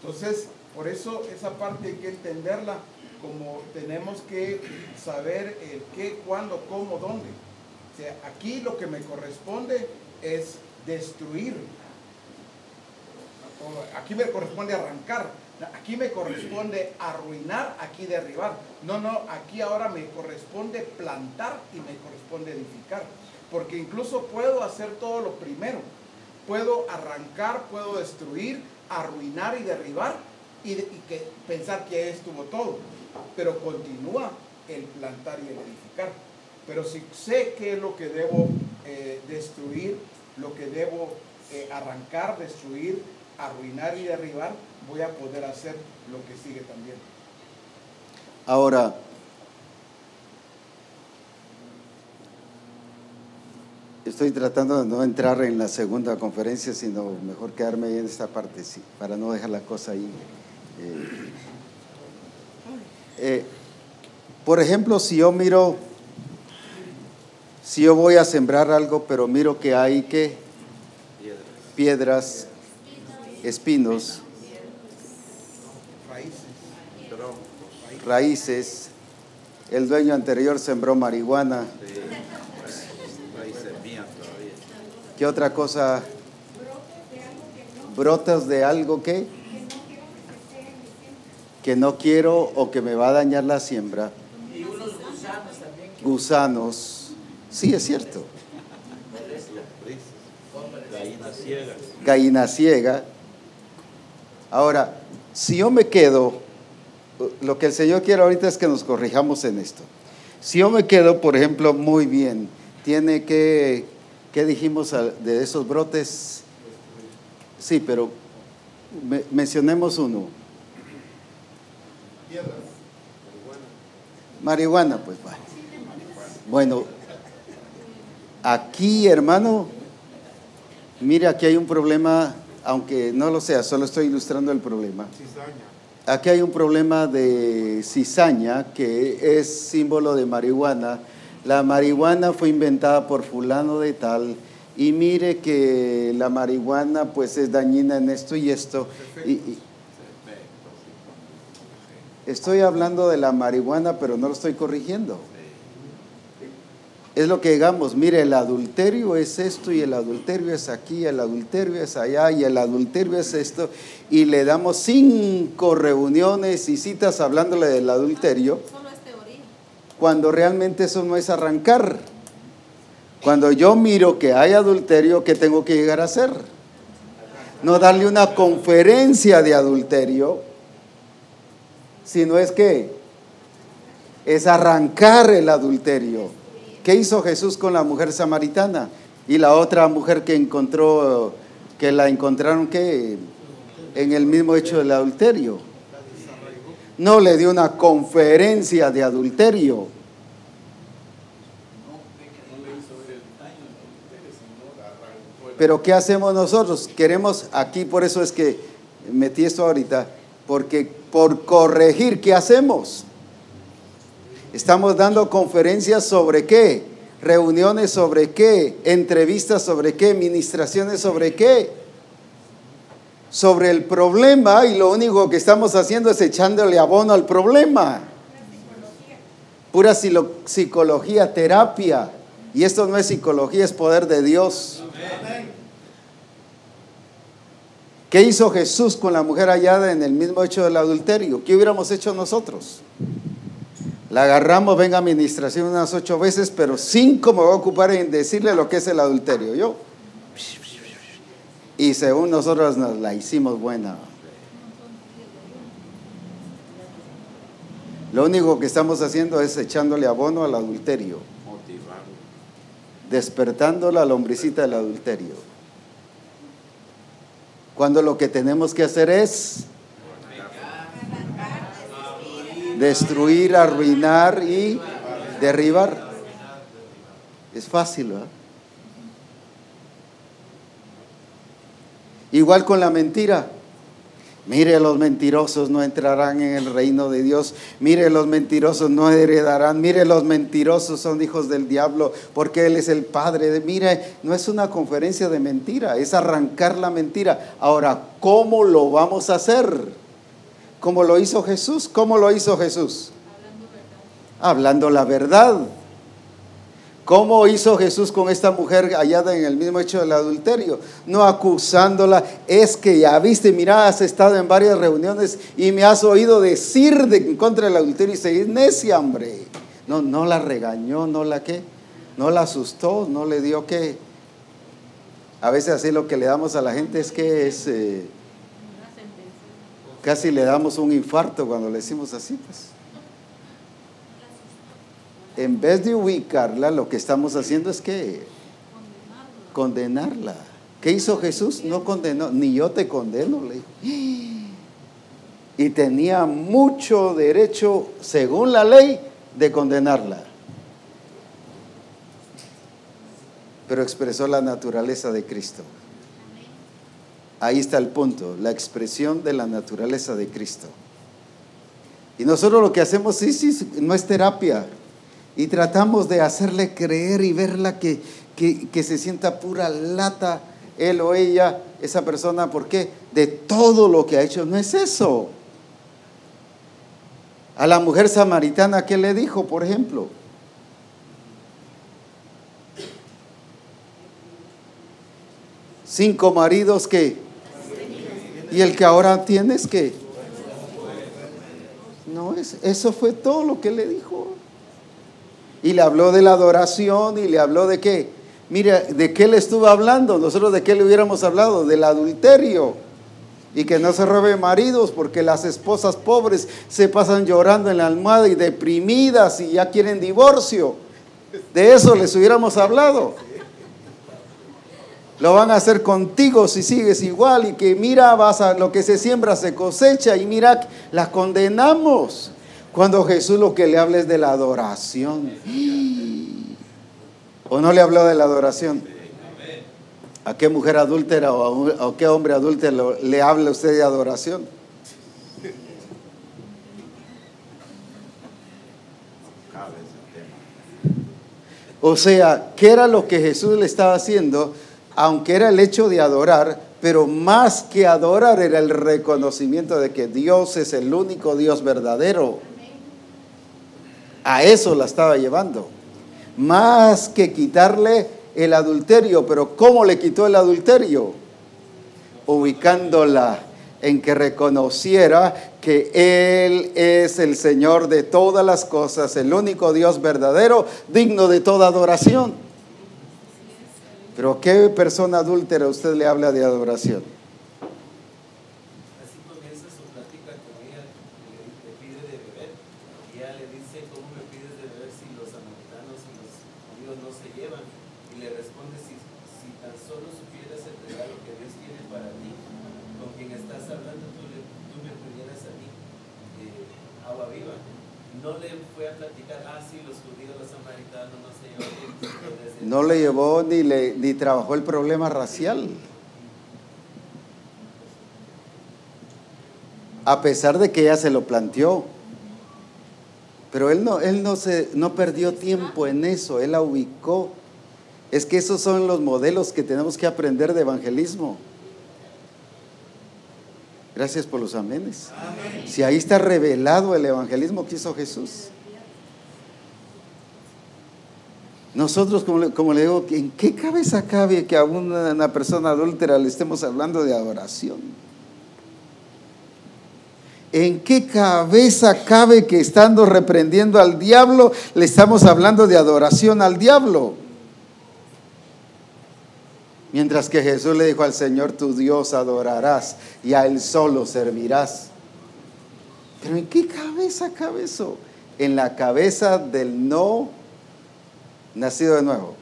Entonces, por eso esa parte hay que entenderla como tenemos que saber el qué, cuándo, cómo, dónde. O sea, aquí lo que me corresponde es destruir aquí me corresponde arrancar, aquí me corresponde arruinar, aquí derribar. No, no, aquí ahora me corresponde plantar y me corresponde edificar. Porque incluso puedo hacer todo lo primero. Puedo arrancar, puedo destruir, arruinar y derribar y, que, pensar que estuvo todo. Pero continúa el plantar y el edificar. Pero si sé qué es lo que debo eh, destruir, lo que debo eh, arrancar, destruir, arruinar y derribar, voy a poder hacer lo que sigue también. Ahora, Estoy tratando de no entrar en la segunda conferencia, sino mejor quedarme ahí en esta parte, sí, para no dejar la cosa ahí. Eh, eh, por ejemplo, si yo miro, si yo voy a sembrar algo, pero miro que hay que piedras, espinos, raíces. El dueño anterior sembró marihuana. ¿Qué otra cosa? Brotas de algo que que no quiero o que me va a dañar la siembra. Y unos gusanos también. Gusanos. Sí, es cierto. Gallina ciega. Gallina ciega. Ahora, si yo me quedo, lo que el Señor quiere ahorita es que nos corrijamos en esto. Si yo me quedo, por ejemplo, muy bien, tiene que, ¿qué dijimos de esos brotes? Sí, pero me- mencionemos uno. Marihuana, pues vale. Bueno, aquí, hermano, mire, aquí hay un problema, aunque no lo sea, solo estoy ilustrando el problema. Aquí hay un problema de cizaña, que es símbolo de marihuana. La marihuana fue inventada por fulano de tal, y mire que la marihuana pues es dañina en esto y esto. Y, y- estoy hablando de la marihuana, pero no lo estoy corrigiendo. Es lo que digamos, mire, el adulterio es esto y el adulterio es aquí, el adulterio es allá y el adulterio es esto. Y le damos cinco reuniones y citas hablándole del adulterio, Solo es teoría. cuando realmente eso no es arrancar. Cuando yo miro que hay adulterio, ¿qué tengo que llegar a hacer? No darle una conferencia de adulterio, sino es que es arrancar el adulterio. ¿Qué hizo Jesús con la mujer samaritana? Y la otra mujer que encontró, que la encontraron que en el mismo hecho del adulterio. No le dio una conferencia de adulterio. Pero ¿qué hacemos nosotros? Queremos, aquí por eso es que metí esto ahorita, porque por corregir, ¿qué hacemos? Estamos dando conferencias sobre qué, reuniones sobre qué, entrevistas sobre qué, ministraciones sobre qué, sobre el problema y lo único que estamos haciendo es echándole abono al problema. Pura psicología, terapia. Y esto no es psicología, es poder de Dios. ¿Qué hizo Jesús con la mujer hallada en el mismo hecho del adulterio? ¿Qué hubiéramos hecho nosotros? La agarramos, venga a administración unas ocho veces, pero cinco me voy a ocupar en decirle lo que es el adulterio. Yo. Y según nosotros nos la hicimos buena. Lo único que estamos haciendo es echándole abono al adulterio, despertando la lombricita del adulterio. Cuando lo que tenemos que hacer es destruir, arruinar y derribar. Es fácil, ¿verdad? Igual con la mentira. Mire, los mentirosos no entrarán en el reino de Dios. Mire, los mentirosos no heredarán. Mire, los mentirosos son hijos del diablo porque Él es el Padre. de- Mire, no es una conferencia de mentira, es arrancar la mentira. Ahora, ¿cómo lo vamos a hacer? ¿Cómo lo hizo Jesús? ¿Cómo lo hizo Jesús? Hablando la verdad. ¿Cómo hizo Jesús con esta mujer hallada en el mismo hecho del adulterio? No acusándola, es que ya viste, mira, has estado en varias reuniones y me has oído decir de, en contra del adulterio y seguir necia, hombre. No, no la regañó, no la qué, no la asustó, no le dio qué. A veces así lo que le damos a la gente es que es, eh, casi le damos un infarto cuando le decimos así, pues en vez de ubicarla, lo que estamos haciendo es que condenarla. ¿Qué hizo Jesús? No condenó, ni yo te condeno, le dijo. Y tenía mucho derecho, según la ley, de condenarla. pero expresó la naturaleza de Cristo. Ahí está el punto, la expresión de la naturaleza de Cristo. Y nosotros lo que hacemos, sí, sí, no es terapia. Y tratamos de hacerle creer y verla que, que, que se sienta pura lata, él o ella, esa persona, ¿por qué? De todo lo que ha hecho. No es eso. A la mujer samaritana, ¿qué le dijo, por ejemplo? Cinco maridos que... Y el que ahora tienes que... No, es, eso fue todo lo que le dijo. Y le habló de la adoración y le habló de qué. Mira, ¿de qué le estuvo hablando? Nosotros de qué le hubiéramos hablado? Del adulterio. Y que no se robe maridos porque las esposas pobres se pasan llorando en la almohada y deprimidas y ya quieren divorcio. De eso les hubiéramos hablado. Lo van a hacer contigo si sigues igual y que mira, vas a lo que se siembra se cosecha y mira, la condenamos. Cuando Jesús lo que le habla es de la adoración. ¿O no le habló de la adoración? ¿A qué mujer adúltera o a, qué hombre adúltero le habla usted de adoración? O sea, ¿qué era lo que Jesús le estaba haciendo? Aunque era el hecho de adorar, pero más que adorar era el reconocimiento de que Dios es el único Dios verdadero. A eso la estaba llevando. Más que quitarle el adulterio, pero ¿cómo le quitó el adulterio? Ubicándola en que reconociera que Él es el Señor de todas las cosas, el único Dios verdadero, digno de toda adoración. Pero ¿qué persona adúltera usted le habla de adoración? No le llevó ni, le, ni trabajó el problema racial. A pesar de que ella se lo planteó. Pero él no, él no, se, no perdió tiempo en eso, él la ubicó. Es que esos son los modelos que tenemos que aprender de evangelismo. Gracias por los amenes. Si ahí está revelado el evangelismo que hizo Jesús. Nosotros, como le, digo, ¿en qué cabeza cabe que a una, persona adúltera le estemos hablando de adoración? ¿En qué cabeza cabe que estando reprendiendo al diablo le estamos hablando de adoración al diablo? Mientras que Jesús le dijo al Señor, tu Dios adorarás y a Él solo servirás. Pero ¿en qué cabeza cabe eso? En la cabeza del no nacido de nuevo.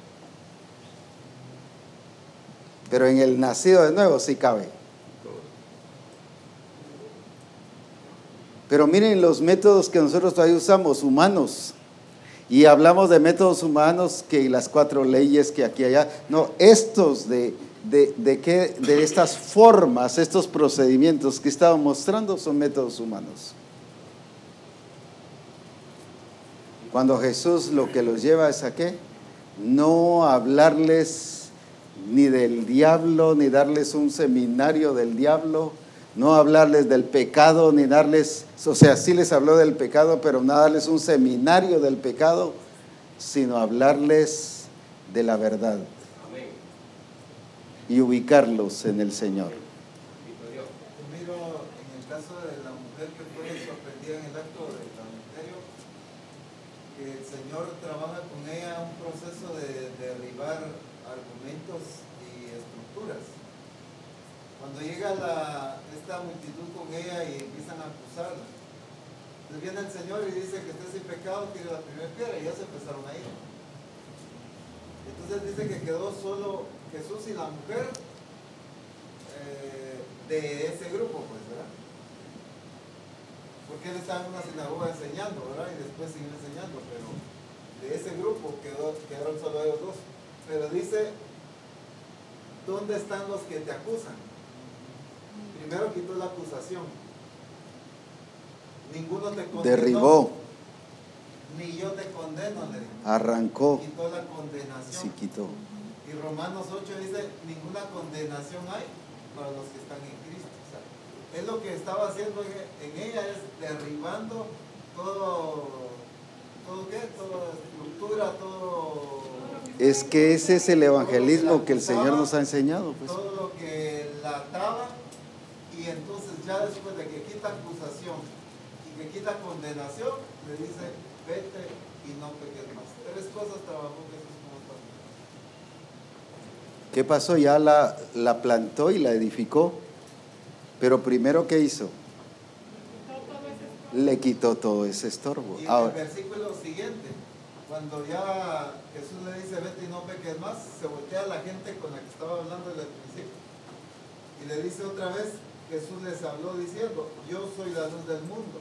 Pero en el nacido de nuevo sí cabe. Pero miren los métodos que nosotros todavía usamos, humanos. Y hablamos de métodos humanos que las cuatro leyes que aquí allá. No, estos de, de, de, de estas formas, estos procedimientos que estaba mostrando son métodos humanos. Cuando Jesús lo que los lleva es a qué? No hablarles ni del diablo, ni darles un seminario del diablo, no hablarles del pecado, ni darles, o sea, sí les habló del pecado, pero no darles un seminario del pecado, sino hablarles de la verdad y ubicarlos en el Señor. Señor trabaja con ella un proceso de, derribar argumentos y estructuras. Cuando llega esta multitud con ella y empiezan a acusarla, entonces viene el Señor y dice que esté sin pecado, tire la primera piedra y ya se empezaron a ir. Entonces dice que quedó solo Jesús y la mujer eh, de ese grupo, pues. Porque él estaba en una sinagoga enseñando, ¿verdad? Y después siguió enseñando, pero de ese grupo quedó, quedaron solo ellos dos. Pero dice, ¿dónde están los que te acusan? Primero quitó la acusación. Ninguno te condenó. Derribó, Ni yo te condeno, le dijo. arrancó, Quitó la condenación. sí quitó. Y Romanos 8 dice, ninguna condenación hay para los que están en Cristo. Es lo que estaba haciendo en, en ella, es derribando todo, todo qué, toda estructura, todo... Es que ese es el evangelismo que el Señor nos ha enseñado. Pues. Todo lo que la ataba y entonces ya después de que quita acusación y que quita condenación, le dice, vete y no peques más. Tres cosas trabajó Jesús como pastor. ¿Qué pasó? Ya la, la plantó y la edificó. Pero primero, ¿qué hizo? Le quitó todo ese estorbo. Y en el Ahora, versículo siguiente, cuando ya Jesús le dice, vete y no peques más, se voltea la gente con la que estaba hablando desde el principio. Y le dice otra vez, Jesús les habló diciendo, yo soy la luz del mundo.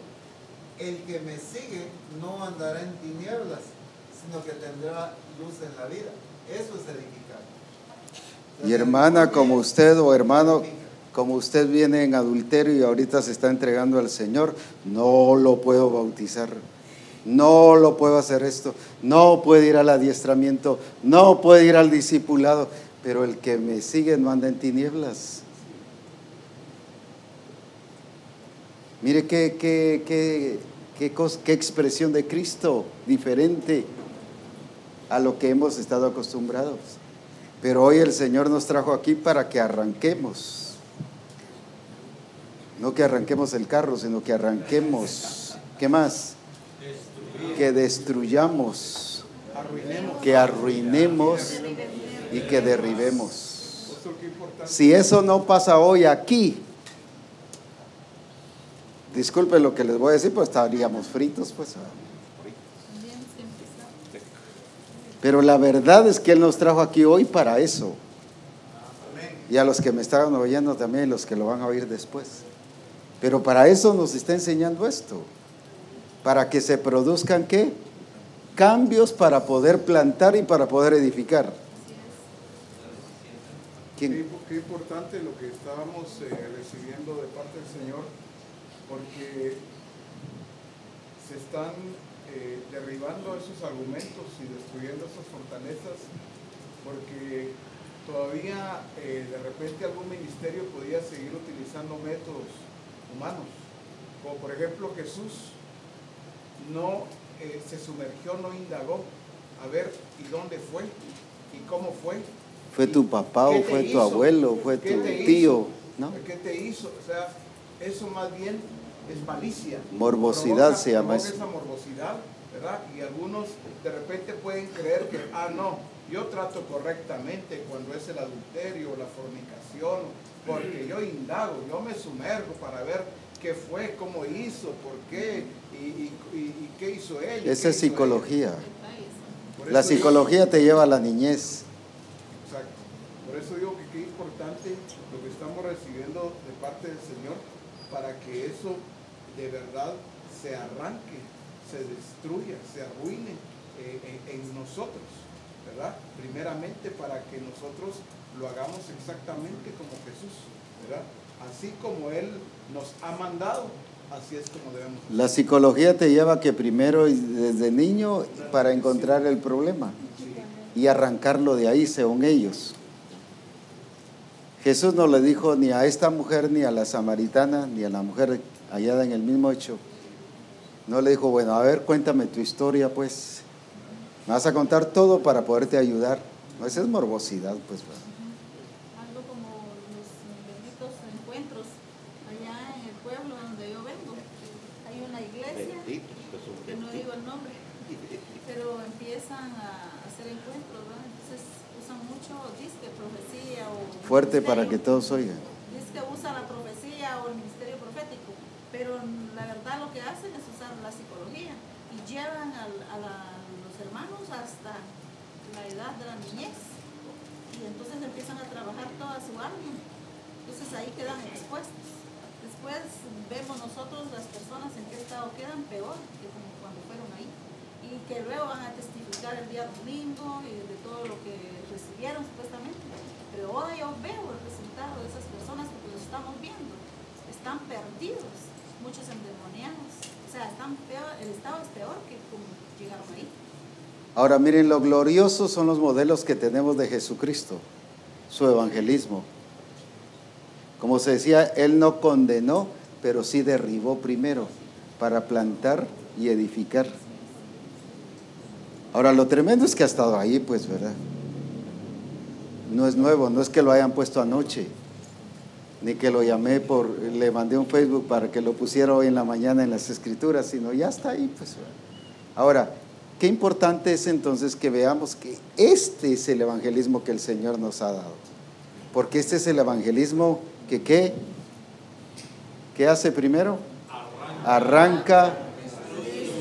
El que me sigue no andará en tinieblas, sino que tendrá luz en la vida. Eso es edificar. y hermana, como usted o hermano, como usted viene en adulterio y ahorita se está entregando al Señor, no lo puedo bautizar. No lo puedo hacer esto. No puede ir al adiestramiento. No puede ir al discipulado. Pero el que me sigue no anda en tinieblas. Mire qué, qué, qué, qué, cos- qué expresión de Cristo diferente a lo que hemos estado acostumbrados. Pero hoy el Señor nos trajo aquí para que arranquemos. No que arranquemos el carro, sino que arranquemos. ¿Qué más? Que destruyamos, que arruinemos y que derribemos. Si eso no pasa hoy aquí, disculpen lo que les voy a decir, pues estaríamos fritos, pues. Pero la verdad es que Él nos trajo aquí hoy para eso. Y a los que me estaban oyendo también, los que lo van a oír después. Pero para eso nos está enseñando esto. Para que se produzcan qué? Cambios para poder plantar y para poder edificar. Qué, importante lo que estábamos eh, recibiendo de parte del Señor, porque se están eh, derribando esos argumentos y destruyendo esas fortalezas, porque todavía eh, de repente algún ministerio podía seguir utilizando métodos humanos, como por ejemplo Jesús no eh, se sumergió, no indagó a ver y dónde fue y cómo fue ¿Fue tu papá ¿Qué o fue tu abuelo? ¿Fue ¿Qué tu te hizo? tío? ¿No? ¿Qué te hizo? O sea, eso más bien es malicia. Morbosidad Provoca- se llama eso. esa morbosidad, ¿verdad? Y algunos de repente pueden creer que, ah, no, yo trato correctamente cuando es el adulterio la fornicación, porque yo indago, yo me sumergo para ver qué fue, cómo hizo, por qué y, y- y- y qué hizo él. Esa es psicología. La digo- psicología te lleva a la niñez. Exacto. Por eso digo que qué importante lo que estamos recibiendo de parte del Señor para que eso de verdad se arranque, se destruya, se arruine eh, en, en nosotros, ¿verdad? Primeramente para que nosotros lo hagamos exactamente como Jesús, ¿verdad? Así como Él nos ha mandado, así es como debemos. La psicología te lleva que primero desde niño para encontrar el problema y arrancarlo de ahí según ellos. Jesús no le dijo ni a esta mujer, ni a la samaritana, ni a la mujer hallada en el mismo hecho. No le dijo, bueno, a ver, cuéntame tu historia, pues. Me vas a contar todo para poderte ayudar. Esa es morbosidad, pues. Algo como los benditos encuentros allá en el pueblo donde yo vengo. Hay una iglesia, Bendito, que es un que no bendito. Digo el nombre, pero empiezan a hacer encuentros, ¿verdad? Entonces usan mucho disque, profecía o... Fuerte para que todos oigan. Dice que usa la profecía o el ministerio profético, pero la verdad lo que hacen es usar la psicología y llevan al- a, la- los hermanos hasta la edad de la niñez y entonces empiezan a trabajar toda su alma. Entonces ahí quedan expuestos. Después vemos nosotros las personas en qué estado quedan peor que como cuando fueron ahí. Y y que luego van a testificar el día domingo y de todo lo que recibieron supuestamente. Pero ahora yo veo el resultado de esas personas porque lo estamos viendo. Están perdidos, muchos endemoniados. O sea, están peor, el estado es peor que como llegaron ahí. Ahora miren, lo glorioso son los modelos que tenemos de Jesucristo, su evangelismo. Como se decía, Él no condenó, pero sí derribó primero para plantar y edificar. Ahora, lo tremendo es que ha estado ahí, pues, ¿verdad? No es nuevo, no es que lo hayan puesto anoche, ni que lo llamé por, le mandé un Facebook para que lo pusiera hoy en la mañana en las escrituras, sino ya está ahí, pues. ¿verdad? Ahora, qué importante es entonces que veamos que este es el evangelismo que el Señor nos ha dado. Porque este es el evangelismo que, ¿qué? ¿Qué hace primero? Arranca,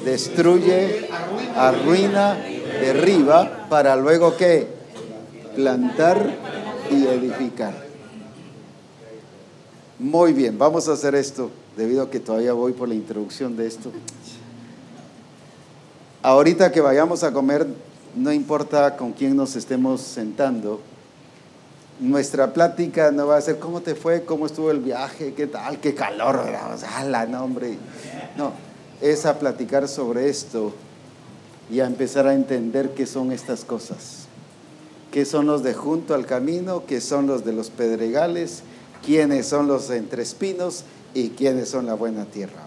destruye, arruina, derriba, para luego qué? Plantar y edificar. Muy bien, vamos a hacer esto, debido a que todavía voy por la introducción de esto. Ahorita que vayamos a comer, no importa con quién nos estemos sentando, nuestra plática no va a ser cómo te fue, cómo estuvo el viaje, qué tal, qué calor, ¿verdad? O sea, la nombre. No, es a platicar sobre esto y a empezar a entender qué son estas cosas. ¿Qué son los de junto al camino? ¿Qué son los de los pedregales? ¿Quiénes son los entre espinos? ¿Y quiénes son la buena tierra?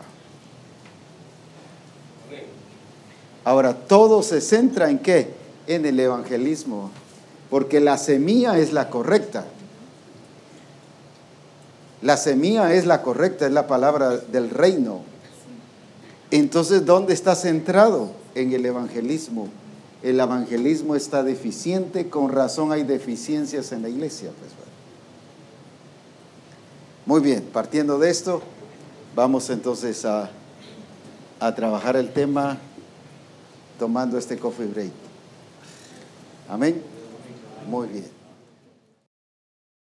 Ahora, todo se centra en qué? En el evangelismo, porque la semilla es la correcta. La semilla es la correcta, es la palabra del reino. Entonces, ¿dónde está centrado? En el evangelismo. El evangelismo está deficiente, con razón hay deficiencias en la iglesia. Pues, Muy bien, partiendo de esto, vamos entonces a, a trabajar el tema tomando este coffee break. Amén. Muy bien.